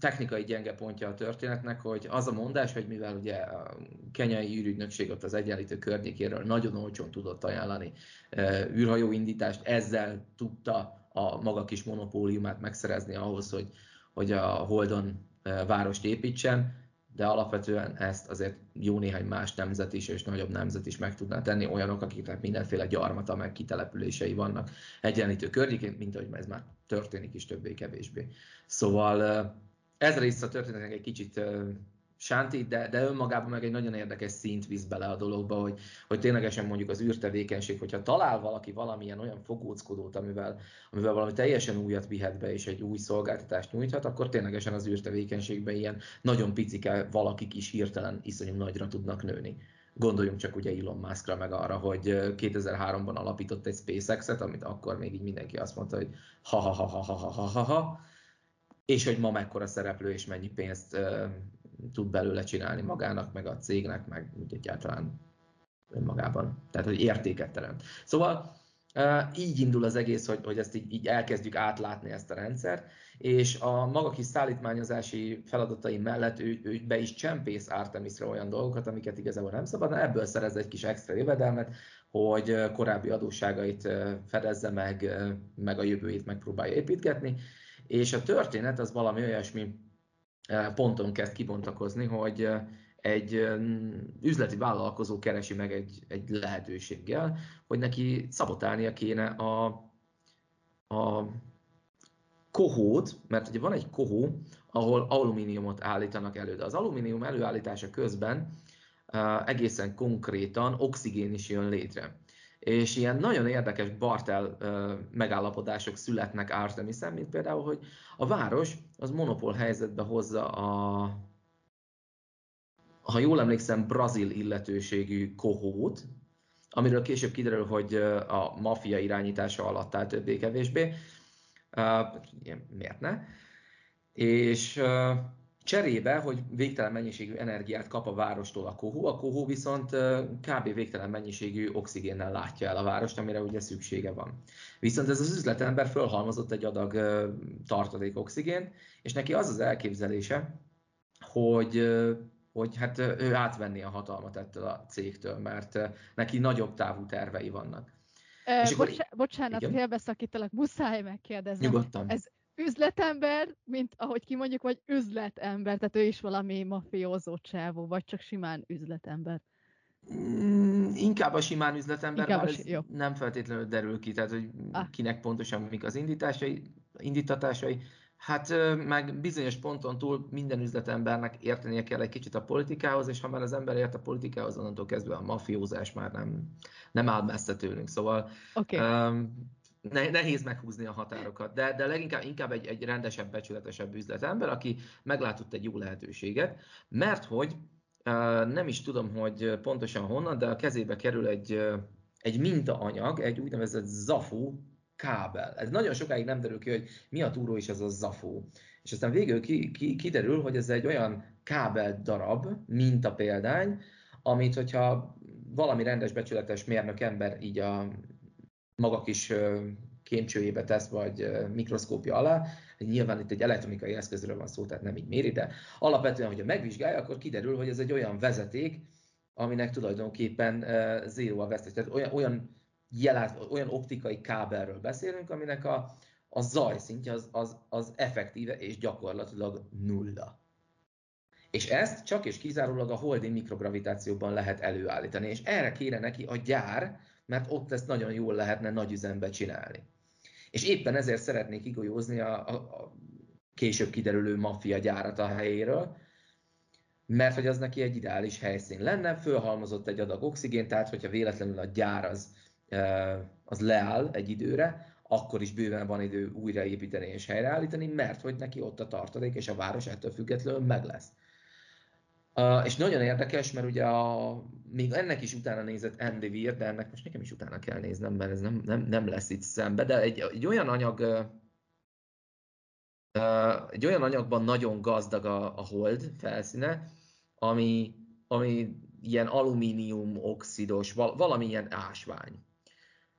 technikai gyenge pontja a történetnek, hogy az a mondás, hogy mivel ugye a kenyai űrügynökség ott az egyenlítő környékéről nagyon olcsón tudott ajánlani űrhajóindítást, ezzel tudta a maga kis monopóliumát megszerezni ahhoz, hogy, hogy a Holdon várost építsen, de alapvetően ezt azért jó néhány más nemzet is, és nagyobb nemzet is meg tudná tenni, olyanok, akiknek mindenféle gyarmata, meg kitelepülései vannak egyenlítő környékén, mint ahogy ez már történik is többé-kevésbé. Szóval ez része a történetnek egy kicsit sántít, de, de önmagában meg egy nagyon érdekes szint visz bele a dologba, hogy, hogy ténylegesen mondjuk az űrtevékenység, hogyha talál valaki valamilyen olyan fogóckodót, amivel, amivel valami teljesen újat vihet be, és egy új szolgáltatást nyújthat, akkor ténylegesen az űrtevékenységben ilyen nagyon picike valakik is hirtelen iszonyú nagyra tudnak nőni. Gondoljunk csak ugye Elon Muskra meg arra, hogy 2003-ban alapított egy SpaceX-et, amit akkor még így mindenki azt mondta, hogy ha ha ha ha ha ha ha ha és hogy ma mekkora szereplő és mennyi pénzt tud belőle csinálni magának, meg a cégnek, meg úgy egyáltalán önmagában. Tehát, hogy értéket teremt. Szóval így indul az egész, hogy, hogy ezt így, így elkezdjük átlátni ezt a rendszert, és a maga kis szállítmányozási feladatai mellett ő, ő be is csempész Artemisra olyan dolgokat, amiket igazából nem szabadna, ebből szerez egy kis extra jövedelmet, hogy korábbi adósságait fedezze meg, meg a jövőjét megpróbálja építgetni, és a történet az valami olyasmi, ponton kezd kibontakozni, hogy egy üzleti vállalkozó keresi meg egy, egy lehetőséggel, hogy neki szabotálnia kéne a, a kohót, mert ugye van egy kohó, ahol alumíniumot állítanak elő, de az alumínium előállítása közben egészen konkrétan oxigén is jön létre. És ilyen nagyon érdekes bartel megállapodások születnek Artemisen, mint például, hogy a város az monopól helyzetbe hozza a, ha jól emlékszem, brazil illetőségű kohót, amiről később kiderül, hogy a maffia irányítása alatt áll többé-kevésbé. Miért ne? És cserébe, hogy végtelen mennyiségű energiát kap a várostól a kohó, a kohó viszont kb. végtelen mennyiségű oxigénnel látja el a várost, amire ugye szüksége van. Viszont ez az üzletember fölhalmozott egy adag tartalék oxigén, és neki az az elképzelése, hogy hogy hát ő átvenni a hatalmat ettől a cégtől, mert neki nagyobb távú tervei vannak. Ö, és bocs- akkor... Bocsánat, félbeszakítalak, muszáj megkérdezni. Nyugodtan. Ez üzletember, mint ahogy kimondjuk, vagy üzletember, tehát ő is valami mafiózó csávó, vagy csak simán üzletember? Mm, inkább a simán üzletember, inkább bár jó. nem feltétlenül derül ki, tehát hogy ah. kinek pontosan mik az indításai, indítatásai. Hát meg bizonyos ponton túl minden üzletembernek értenie kell egy kicsit a politikához, és ha már az ember ért a politikához, onnantól kezdve a mafiózás már nem, nem áll messze tőlünk. Szóval okay. um, nehéz meghúzni a határokat, de, de leginkább inkább egy, egy rendesebb, becsületesebb üzletember, aki meglátott egy jó lehetőséget, mert hogy nem is tudom, hogy pontosan honnan, de a kezébe kerül egy, egy mintaanyag, egy úgynevezett ZAFU kábel. Ez nagyon sokáig nem derül ki, hogy mi a túró is ez a ZAFU. És aztán végül ki, ki, kiderül, hogy ez egy olyan kábel darab, mint példány, amit hogyha valami rendes, becsületes mérnök ember így a maga kis kémcsőjébe tesz, vagy mikroszkópja alá, nyilván itt egy elektronikai eszközről van szó, tehát nem így méri, de alapvetően, hogyha megvizsgálja, akkor kiderül, hogy ez egy olyan vezeték, aminek tulajdonképpen zéró a vesztes. Tehát olyan, olyan, jelát, olyan optikai kábelről beszélünk, aminek a, a zaj szintje az, az, az effektíve és gyakorlatilag nulla. És ezt csak és kizárólag a holding mikrogravitációban lehet előállítani, és erre kére neki a gyár, mert ott ezt nagyon jól lehetne nagy üzembe csinálni. És éppen ezért szeretnék igolyózni a, a, a később kiderülő maffia gyárat a helyéről, mert hogy az neki egy ideális helyszín lenne, fölhalmozott egy adag oxigén, tehát hogyha véletlenül a gyár az, az leáll egy időre, akkor is bőven van idő újraépíteni és helyreállítani, mert hogy neki ott a tartalék, és a város ettől függetlenül meg lesz. És nagyon érdekes, mert ugye a, még ennek is utána nézett Andy Weir, de ennek most nekem is utána kell néznem, mert ez nem, nem, nem lesz itt szembe, de egy, egy olyan anyag, egy olyan anyagban nagyon gazdag a, a hold felszíne, ami, ami ilyen alumínium oxidos, val, valamilyen ásvány.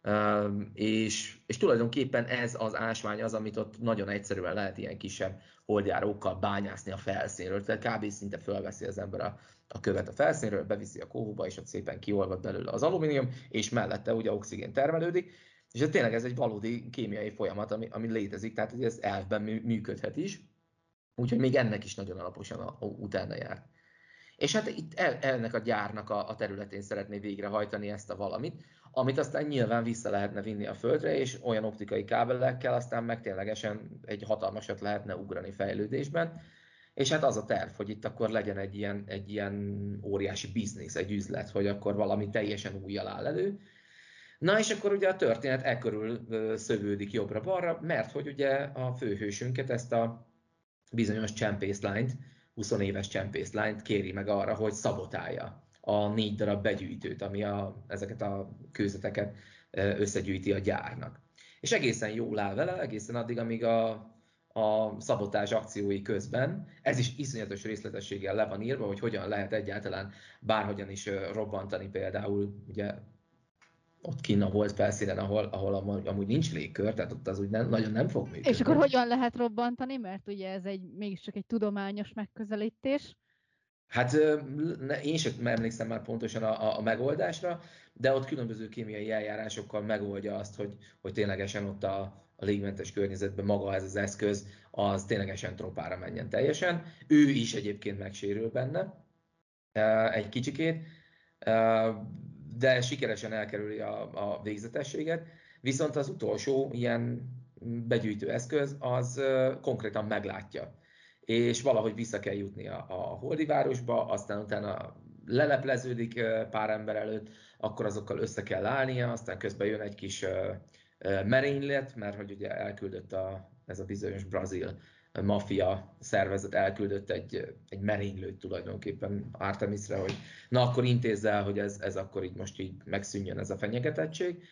Uh, és, és tulajdonképpen ez az ásvány az, amit ott nagyon egyszerűen lehet ilyen kisebb holdjárókkal bányászni a felszínről, tehát kb. szinte fölveszi az ember a, a követ a felszínről, beviszi a kóhóba, és ott szépen kiolvad belőle az alumínium, és mellette ugye oxigén termelődik, és ez tényleg ez egy valódi kémiai folyamat, ami, ami létezik, tehát ez elfben működhet is, úgyhogy még ennek is nagyon alaposan a, a, utána járt. És hát itt el, ennek a gyárnak a, a területén szeretné végrehajtani ezt a valamit, amit aztán nyilván vissza lehetne vinni a földre, és olyan optikai kábelekkel aztán meg ténylegesen egy hatalmasat lehetne ugrani fejlődésben. És hát az a terv, hogy itt akkor legyen egy ilyen, egy ilyen óriási biznisz, egy üzlet, hogy akkor valami teljesen újjal áll elő. Na és akkor ugye a történet e körül szövődik jobbra-balra, mert hogy ugye a főhősünket, ezt a bizonyos csempészlányt, 20 éves csempészlányt kéri meg arra, hogy szabotálja a négy darab begyűjtőt, ami a, ezeket a kőzeteket összegyűjti a gyárnak. És egészen jól áll vele, egészen addig, amíg a, a szabotás akciói közben, ez is iszonyatos részletességgel le van írva, hogy hogyan lehet egyáltalán bárhogyan is robbantani például, ugye ott kinn a hold felszínen, ahol, ahol amúgy nincs légkör, tehát ott az úgy nem, nagyon nem fog működni. És akkor hogyan lehet robbantani, mert ugye ez egy mégiscsak egy tudományos megközelítés. Hát én sem emlékszem már pontosan a, a megoldásra, de ott különböző kémiai eljárásokkal megoldja azt, hogy, hogy ténylegesen ott a, a légmentes környezetben maga ez az eszköz, az ténylegesen tropára menjen teljesen. Ő is egyébként megsérül benne egy kicsikét, de sikeresen elkerüli a, a végzetességet. Viszont az utolsó ilyen begyűjtő eszköz, az konkrétan meglátja és valahogy vissza kell jutni a, a Holdi városba, aztán utána lelepleződik pár ember előtt, akkor azokkal össze kell állnia, aztán közben jön egy kis merénylet, mert hogy ugye elküldött a, ez a bizonyos brazil mafia szervezet elküldött egy, egy merénylőt tulajdonképpen Artemisre, hogy na akkor intézze el, hogy ez, ez akkor így most így megszűnjön ez a fenyegetettség.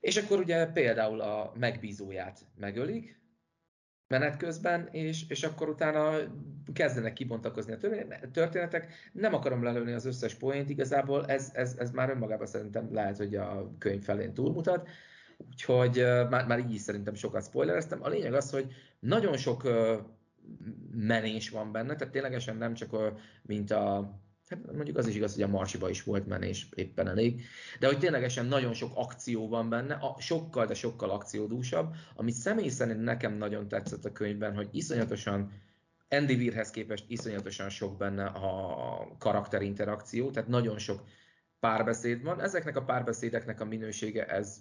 És akkor ugye például a megbízóját megölik, menet közben, és, és akkor utána kezdenek kibontakozni a történetek. Nem akarom lelőni az összes poént, igazából ez, ez, ez már önmagában szerintem lehet, hogy a könyv felén túlmutat, úgyhogy már, már így szerintem sokat spoilereztem. A lényeg az, hogy nagyon sok menés van benne, tehát ténylegesen nem csak mint a Hát mondjuk az is igaz, hogy a Marsiba is volt menés éppen elég, de hogy ténylegesen nagyon sok akció van benne, a, sokkal, de sokkal akciódúsabb, amit személy szerint nekem nagyon tetszett a könyvben, hogy iszonyatosan Andy Weirhez képest iszonyatosan sok benne a karakterinterakció, tehát nagyon sok párbeszéd van. Ezeknek a párbeszédeknek a minősége ez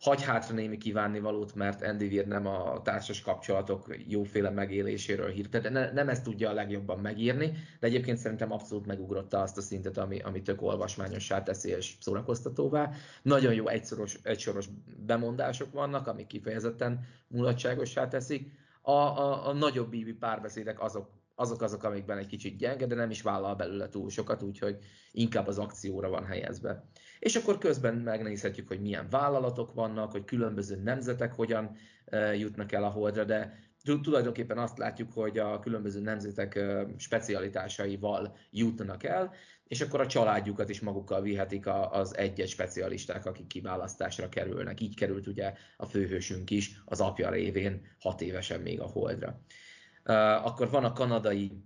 hagy hátra némi kívánni valót, mert Andy nem a társas kapcsolatok jóféle megéléséről hír. Tehát ne, nem ezt tudja a legjobban megírni, de egyébként szerintem abszolút megugrotta azt a szintet, ami, ami tök olvasmányossá teszi és szórakoztatóvá. Nagyon jó egyszoros, egysoros bemondások vannak, amik kifejezetten mulatságossá teszik. A, a, a nagyobb ívi párbeszédek azok, azok azok, amikben egy kicsit gyenge, de nem is vállal belőle túl sokat, úgyhogy inkább az akcióra van helyezve. És akkor közben megnézhetjük, hogy milyen vállalatok vannak, hogy különböző nemzetek hogyan jutnak el a holdra, de tulajdonképpen azt látjuk, hogy a különböző nemzetek specialitásaival jutnak el, és akkor a családjukat is magukkal vihetik az egyes specialisták, akik kiválasztásra kerülnek. Így került ugye a főhősünk is az apja révén hat évesen még a holdra. Akkor van a kanadai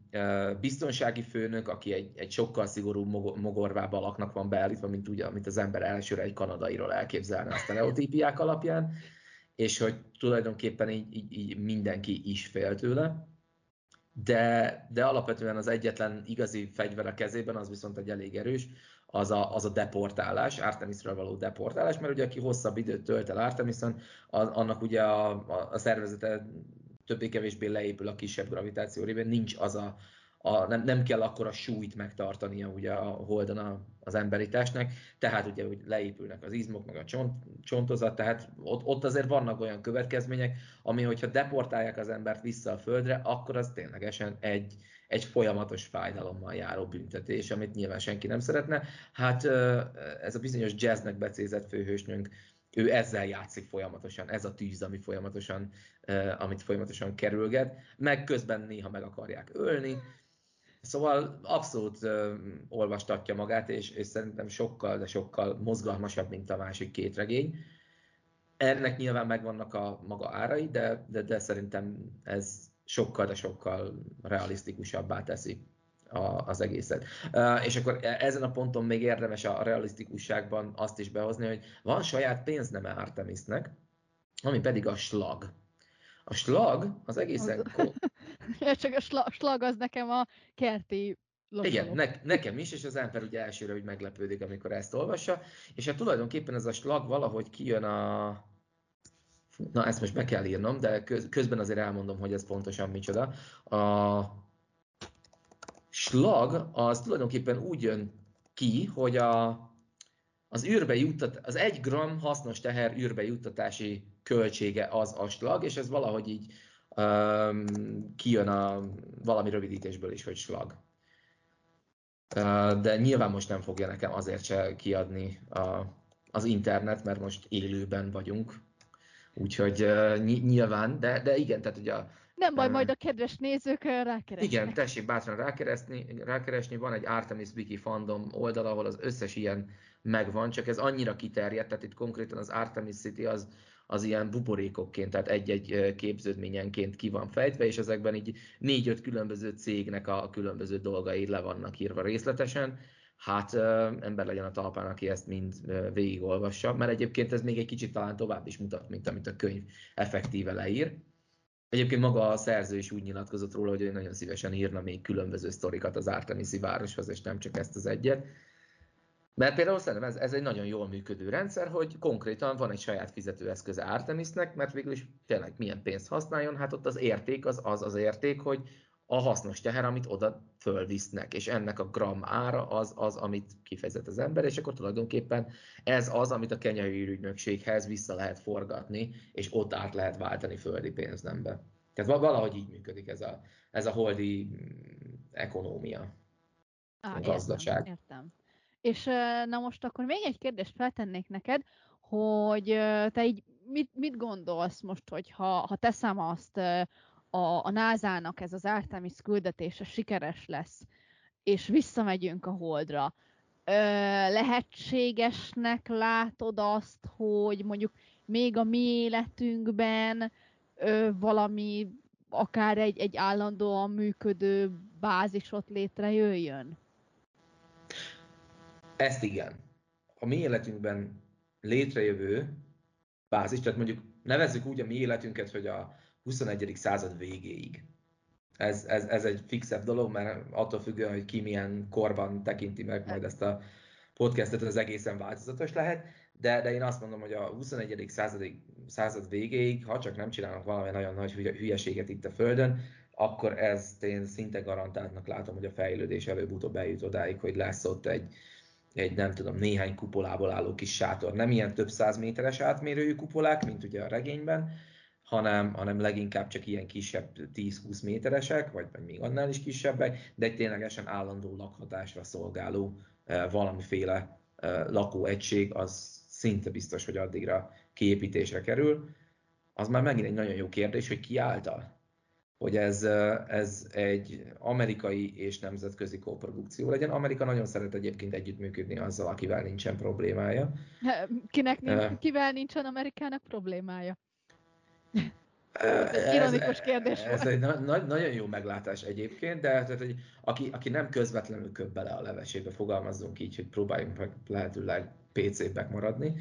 biztonsági főnök, aki egy, egy sokkal szigorú mogorvább alaknak van beállítva, mint, ugye, mint az ember elsőre egy kanadairól elképzelne a sztereotípiák alapján, és hogy tulajdonképpen így, így, így mindenki is fél tőle. De, de alapvetően az egyetlen igazi fegyver a kezében, az viszont egy elég erős, az a, az a deportálás, Artemisről való deportálás, mert ugye aki hosszabb időt tölt el Artemison, annak ugye a, a, a szervezete többé-kevésbé leépül a kisebb gravitáció révén, nincs az a, a nem, nem kell akkor a súlyt megtartania ugye a holdon a, az emberi testnek, tehát ugye hogy leépülnek az izmok, meg a csont, csontozat, tehát ott, ott azért vannak olyan következmények, ami hogyha deportálják az embert vissza a földre, akkor az ténylegesen egy, egy folyamatos fájdalommal járó büntetés, amit nyilván senki nem szeretne. Hát ez a bizonyos jazznek becézett főhősnünk ő ezzel játszik folyamatosan, ez a tűz, ami folyamatosan, uh, amit folyamatosan kerülget, meg közben néha meg akarják ölni, Szóval abszolút uh, olvastatja magát, és, és szerintem sokkal, de sokkal mozgalmasabb, mint a másik két regény. Ennek nyilván megvannak a maga árai, de, de, de szerintem ez sokkal, de sokkal realisztikusabbá teszi a, az egészet. Uh, és akkor e, ezen a ponton még érdemes a realisztikusságban azt is behozni, hogy van saját pénzneme Artemisnek, ami pedig a slag. A slag az egészen... Az... Csak a slag az nekem a kerti Losolok. Igen, ne, nekem is, és az ember ugye elsőre hogy meglepődik, amikor ezt olvassa, és hát tulajdonképpen ez a slag valahogy kijön a... Na, ezt most be kell írnom, de közben azért elmondom, hogy ez pontosan micsoda. A slag az tulajdonképpen úgy jön ki, hogy a, az űrbe juttat, az egy gram hasznos teher űrbe juttatási költsége az a slag, és ez valahogy így um, kijön a valami rövidítésből is, hogy slag. De nyilván most nem fogja nekem azért se kiadni a, az internet, mert most élőben vagyunk. Úgyhogy uh, nyilván, de, de igen, tehát ugye a nem baj, majd a kedves nézők rákeresnek. Igen, tessék bátran rákeresni, rákeresni. Van egy Artemis Wiki fandom oldal, ahol az összes ilyen megvan, csak ez annyira kiterjedt, tehát itt konkrétan az Artemis City az, az ilyen buborékokként, tehát egy-egy képződményenként ki van fejtve, és ezekben így négy-öt különböző cégnek a különböző dolgai le vannak írva részletesen. Hát ember legyen a talpán, aki ezt mind végigolvassa, mert egyébként ez még egy kicsit talán tovább is mutat, mint amit a könyv effektíve leír. Egyébként maga a szerző is úgy nyilatkozott róla, hogy ő nagyon szívesen írna még különböző sztorikat az Artemisi városhoz, és nem csak ezt az egyet. Mert például szerintem ez, ez egy nagyon jól működő rendszer, hogy konkrétan van egy saját fizetőeszköze Artemisnek, mert végül is tényleg milyen pénzt használjon, hát ott az érték az az, az érték, hogy a hasznos teher, amit oda fölvisznek, és ennek a gram ára az, az, amit kifejezett az ember, és akkor tulajdonképpen ez az, amit a kenyai ügynökséghez vissza lehet forgatni, és ott át lehet váltani földi pénznembe. Tehát valahogy így működik ez a, ez a holdi mm, ekonómia, Á, a gazdaság. Értem, értem. És na most akkor még egy kérdést feltennék neked, hogy te így mit, mit gondolsz most, hogy ha, ha teszem azt, a, a NASA-nak ez az Artemis küldetése sikeres lesz, és visszamegyünk a Holdra, ö, lehetségesnek látod azt, hogy mondjuk még a mi életünkben ö, valami, akár egy, egy állandóan működő bázis ott létrejöjjön? Ezt igen. A mi életünkben létrejövő bázis, tehát mondjuk nevezzük úgy a mi életünket, hogy a 21. század végéig. Ez, ez, ez egy fixebb dolog, mert attól függően, hogy ki milyen korban tekinti meg majd ezt a podcastet, az egészen változatos lehet, de, de én azt mondom, hogy a 21. Század, század végéig, ha csak nem csinálnak valami nagyon nagy hülyeséget itt a Földön, akkor ez én szinte garantáltnak látom, hogy a fejlődés előbb-utóbb eljut odáig, hogy lesz ott egy, egy nem tudom, néhány kupolából álló kis sátor. Nem ilyen több száz méteres átmérőjű kupolák, mint ugye a regényben, hanem, hanem leginkább csak ilyen kisebb 10-20 méteresek, vagy, vagy még annál is kisebbek, de egy ténylegesen állandó lakhatásra szolgáló eh, valamiféle eh, lakóegység, az szinte biztos, hogy addigra kiépítésre kerül. Az már megint egy nagyon jó kérdés, hogy ki által? Hogy ez, eh, ez egy amerikai és nemzetközi koprodukció legyen. Amerika nagyon szeret egyébként együttműködni azzal, akivel nincsen problémája. Kinek nincs, kivel nincsen Amerikának problémája? Ironikus kérdés ez, ez egy na- na- nagyon jó meglátás egyébként, de tehát, hogy aki, aki nem közvetlenül köp bele a levesébe, fogalmazzunk így, hogy próbáljunk meg lehetőleg PC-bek maradni.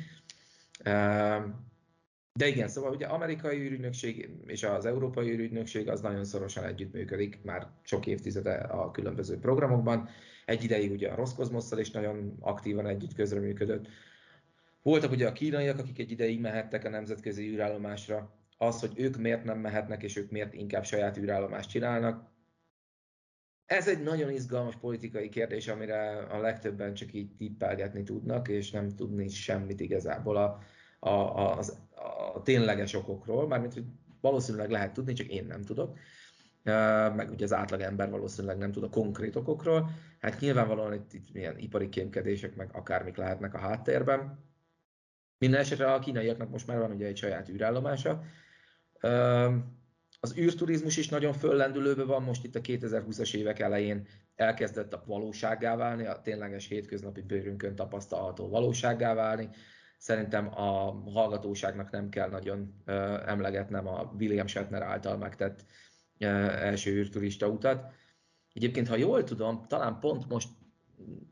De igen, szóval ugye amerikai űrügynökség és az európai űrügynökség az nagyon szorosan együttműködik már sok évtizede a különböző programokban. Egy ideig ugye a Roszkozmosszal is nagyon aktívan együtt közreműködött. Voltak ugye a kínaiak, akik egy ideig mehettek a nemzetközi űrállomásra, az, hogy ők miért nem mehetnek, és ők miért inkább saját űrállomást csinálnak. Ez egy nagyon izgalmas politikai kérdés, amire a legtöbben csak így tippelgetni tudnak, és nem tudni semmit igazából a, a, a, a, a tényleges okokról, mármint hogy valószínűleg lehet tudni, csak én nem tudok. Meg ugye az átlag ember valószínűleg nem tud a konkrét okokról. Hát nyilvánvalóan itt, itt milyen ipari kémkedések, meg akármik lehetnek a háttérben. Minden esetre a kínaiaknak most már van ugye egy saját űrállomása, az űrturizmus is nagyon föllendülőben van, most itt a 2020-as évek elején elkezdett a valósággá válni, a tényleges hétköznapi bőrünkön tapasztalható valósággá válni. Szerintem a hallgatóságnak nem kell nagyon emlegetnem a William Shatner által megtett első űrturista utat. Egyébként, ha jól tudom, talán pont most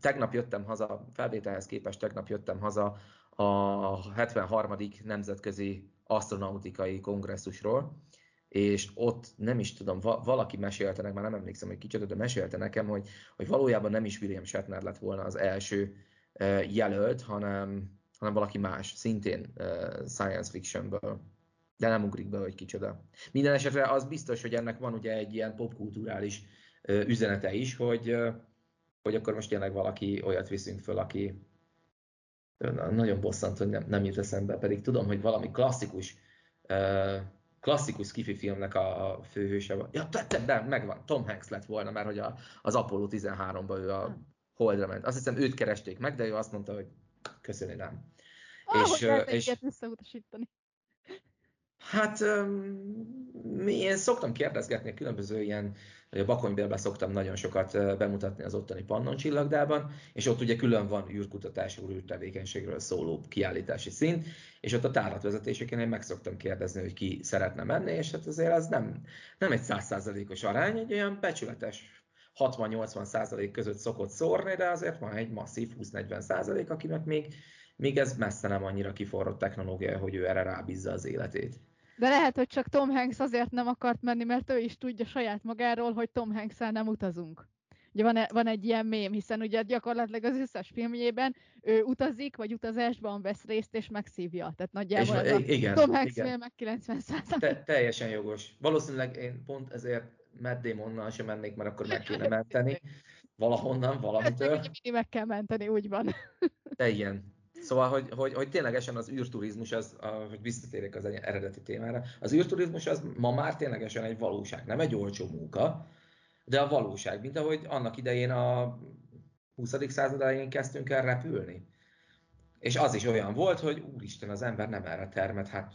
tegnap jöttem haza, felvételhez képest tegnap jöttem haza a 73. nemzetközi astronautikai kongresszusról, és ott nem is tudom, valaki mesélte már nem emlékszem, hogy kicsit, de mesélte nekem, hogy, hogy valójában nem is William Shatner lett volna az első jelölt, hanem, hanem valaki más, szintén science fictionből. De nem ugrik be, hogy kicsoda. Minden esetre az biztos, hogy ennek van ugye egy ilyen popkulturális üzenete is, hogy, hogy akkor most tényleg valaki olyat viszünk föl, aki, nagyon bosszant, hogy nem, nem jut eszembe, pedig tudom, hogy valami klasszikus, uh, klasszikus skifi filmnek a főhőse van. Ja, te, te, de megvan, Tom Hanks lett volna, mert hogy a, az Apollo 13-ban ő a Holdra ment. Azt hiszem őt keresték meg, de ő azt mondta, hogy köszönni nem. Ah, és, hogy és, visszautasítani. Hát én szoktam kérdezgetni a különböző ilyen Bakonybélben szoktam nagyon sokat bemutatni az ottani Pannon csillagdában, és ott ugye külön van űrkutatás, űrtevékenységről szóló kiállítási szint, és ott a tárlatvezetéseken én meg szoktam kérdezni, hogy ki szeretne menni, és hát azért az nem, nem egy százszázalékos arány, egy olyan becsületes 60-80 százalék között szokott szórni, de azért van egy masszív 20-40 százalék, akinek még, még ez messze nem annyira kiforrott technológia, hogy ő erre rábízza az életét. De lehet, hogy csak Tom Hanks azért nem akart menni, mert ő is tudja saját magáról, hogy Tom hanks nem utazunk. Ugye van, van egy ilyen mém, hiszen ugye gyakorlatilag az összes filmjében ő utazik, vagy utazásban vesz részt, és megszívja. Tehát nagyjából és, ez a igen, Tom Hanks igen. meg 90 Te, Teljesen jogos. Valószínűleg én pont ezért Matt Damonnal sem mennék, mert akkor meg kéne menteni. Valahonnan, valamitől. Mindig meg kell menteni, úgy van. De igen. Szóval, hogy, hogy, hogy ténylegesen az űrturizmus, az, a, hogy visszatérek az eredeti témára, az űrturizmus az ma már ténylegesen egy valóság, nem egy olcsó munka, de a valóság, mint ahogy annak idején a 20. század elején kezdtünk el repülni. És az is olyan volt, hogy úristen, az ember nem erre termet, hát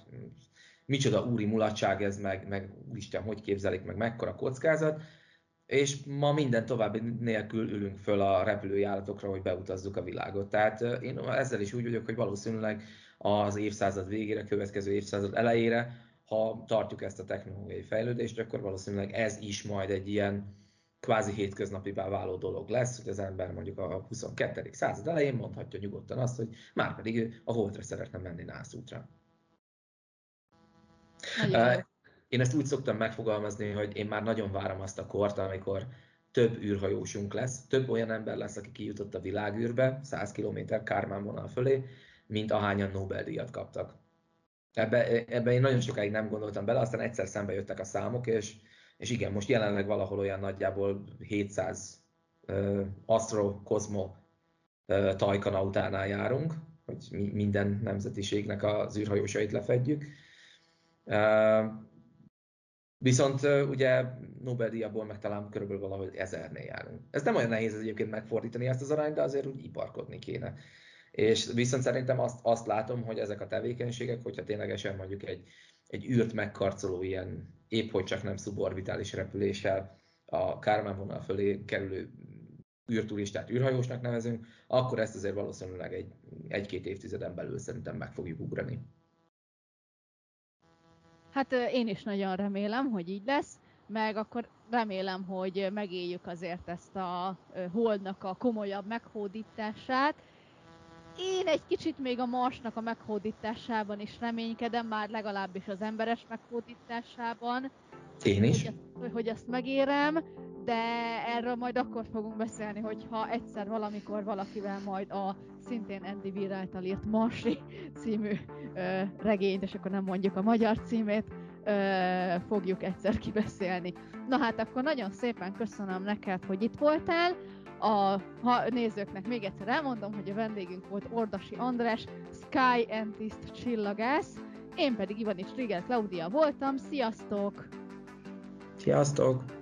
micsoda úri mulatság ez, meg, meg úristen, hogy képzelik, meg mekkora kockázat, és ma minden további nélkül ülünk föl a repülőjáratokra, hogy beutazzuk a világot. Tehát én ezzel is úgy vagyok, hogy valószínűleg az évszázad végére, következő évszázad elejére, ha tartjuk ezt a technológiai fejlődést, akkor valószínűleg ez is majd egy ilyen kvázi hétköznapivá váló dolog lesz, hogy az ember mondjuk a 22. század elején mondhatja nyugodtan azt, hogy már pedig a holdra szeretne menni nászútra. Én ezt úgy szoktam megfogalmazni, hogy én már nagyon várom azt a kort, amikor több űrhajósunk lesz, több olyan ember lesz, aki kijutott a világűrbe, 100 km Kármán vonal fölé, mint ahányan Nobel-díjat kaptak. Ebbe, ebbe én nagyon sokáig nem gondoltam bele, aztán egyszer szembe jöttek a számok, és, és igen, most jelenleg valahol olyan nagyjából 700 uh, Astro Cosmo uh, tajkanautánál járunk, hogy mi, minden nemzetiségnek az űrhajósait lefedjük. Uh, Viszont ugye Nobel-díjabból meg talán körülbelül valahogy ezernél járunk. Ez nem olyan nehéz egyébként megfordítani ezt az arányt, de azért úgy iparkodni kéne. És viszont szerintem azt, azt látom, hogy ezek a tevékenységek, hogyha ténylegesen mondjuk egy, egy űrt megkarcoló ilyen épp hogy csak nem szuborbitális repüléssel a Kármán vonal fölé kerülő űrturistát űrhajósnak nevezünk, akkor ezt azért valószínűleg egy, egy-két évtizeden belül szerintem meg fogjuk ugrani. Hát én is nagyon remélem, hogy így lesz, meg akkor remélem, hogy megéljük azért ezt a holdnak a komolyabb meghódítását. Én egy kicsit még a Marsnak a meghódításában is reménykedem, már legalábbis az emberes meghódításában. Én is. Hogy, hogy azt megérem, de erről majd akkor fogunk beszélni, hogyha egyszer valamikor valakivel majd a szintén Andy Weir által írt Marsi című ö, regényt, és akkor nem mondjuk a magyar címét, ö, fogjuk egyszer kibeszélni. Na hát akkor nagyon szépen köszönöm neked, hogy itt voltál. A ha, nézőknek még egyszer elmondom, hogy a vendégünk volt Ordasi András, Sky Antist csillagász, én pedig Ivanics Rigel Claudia voltam. Sziasztok! Sziasztok!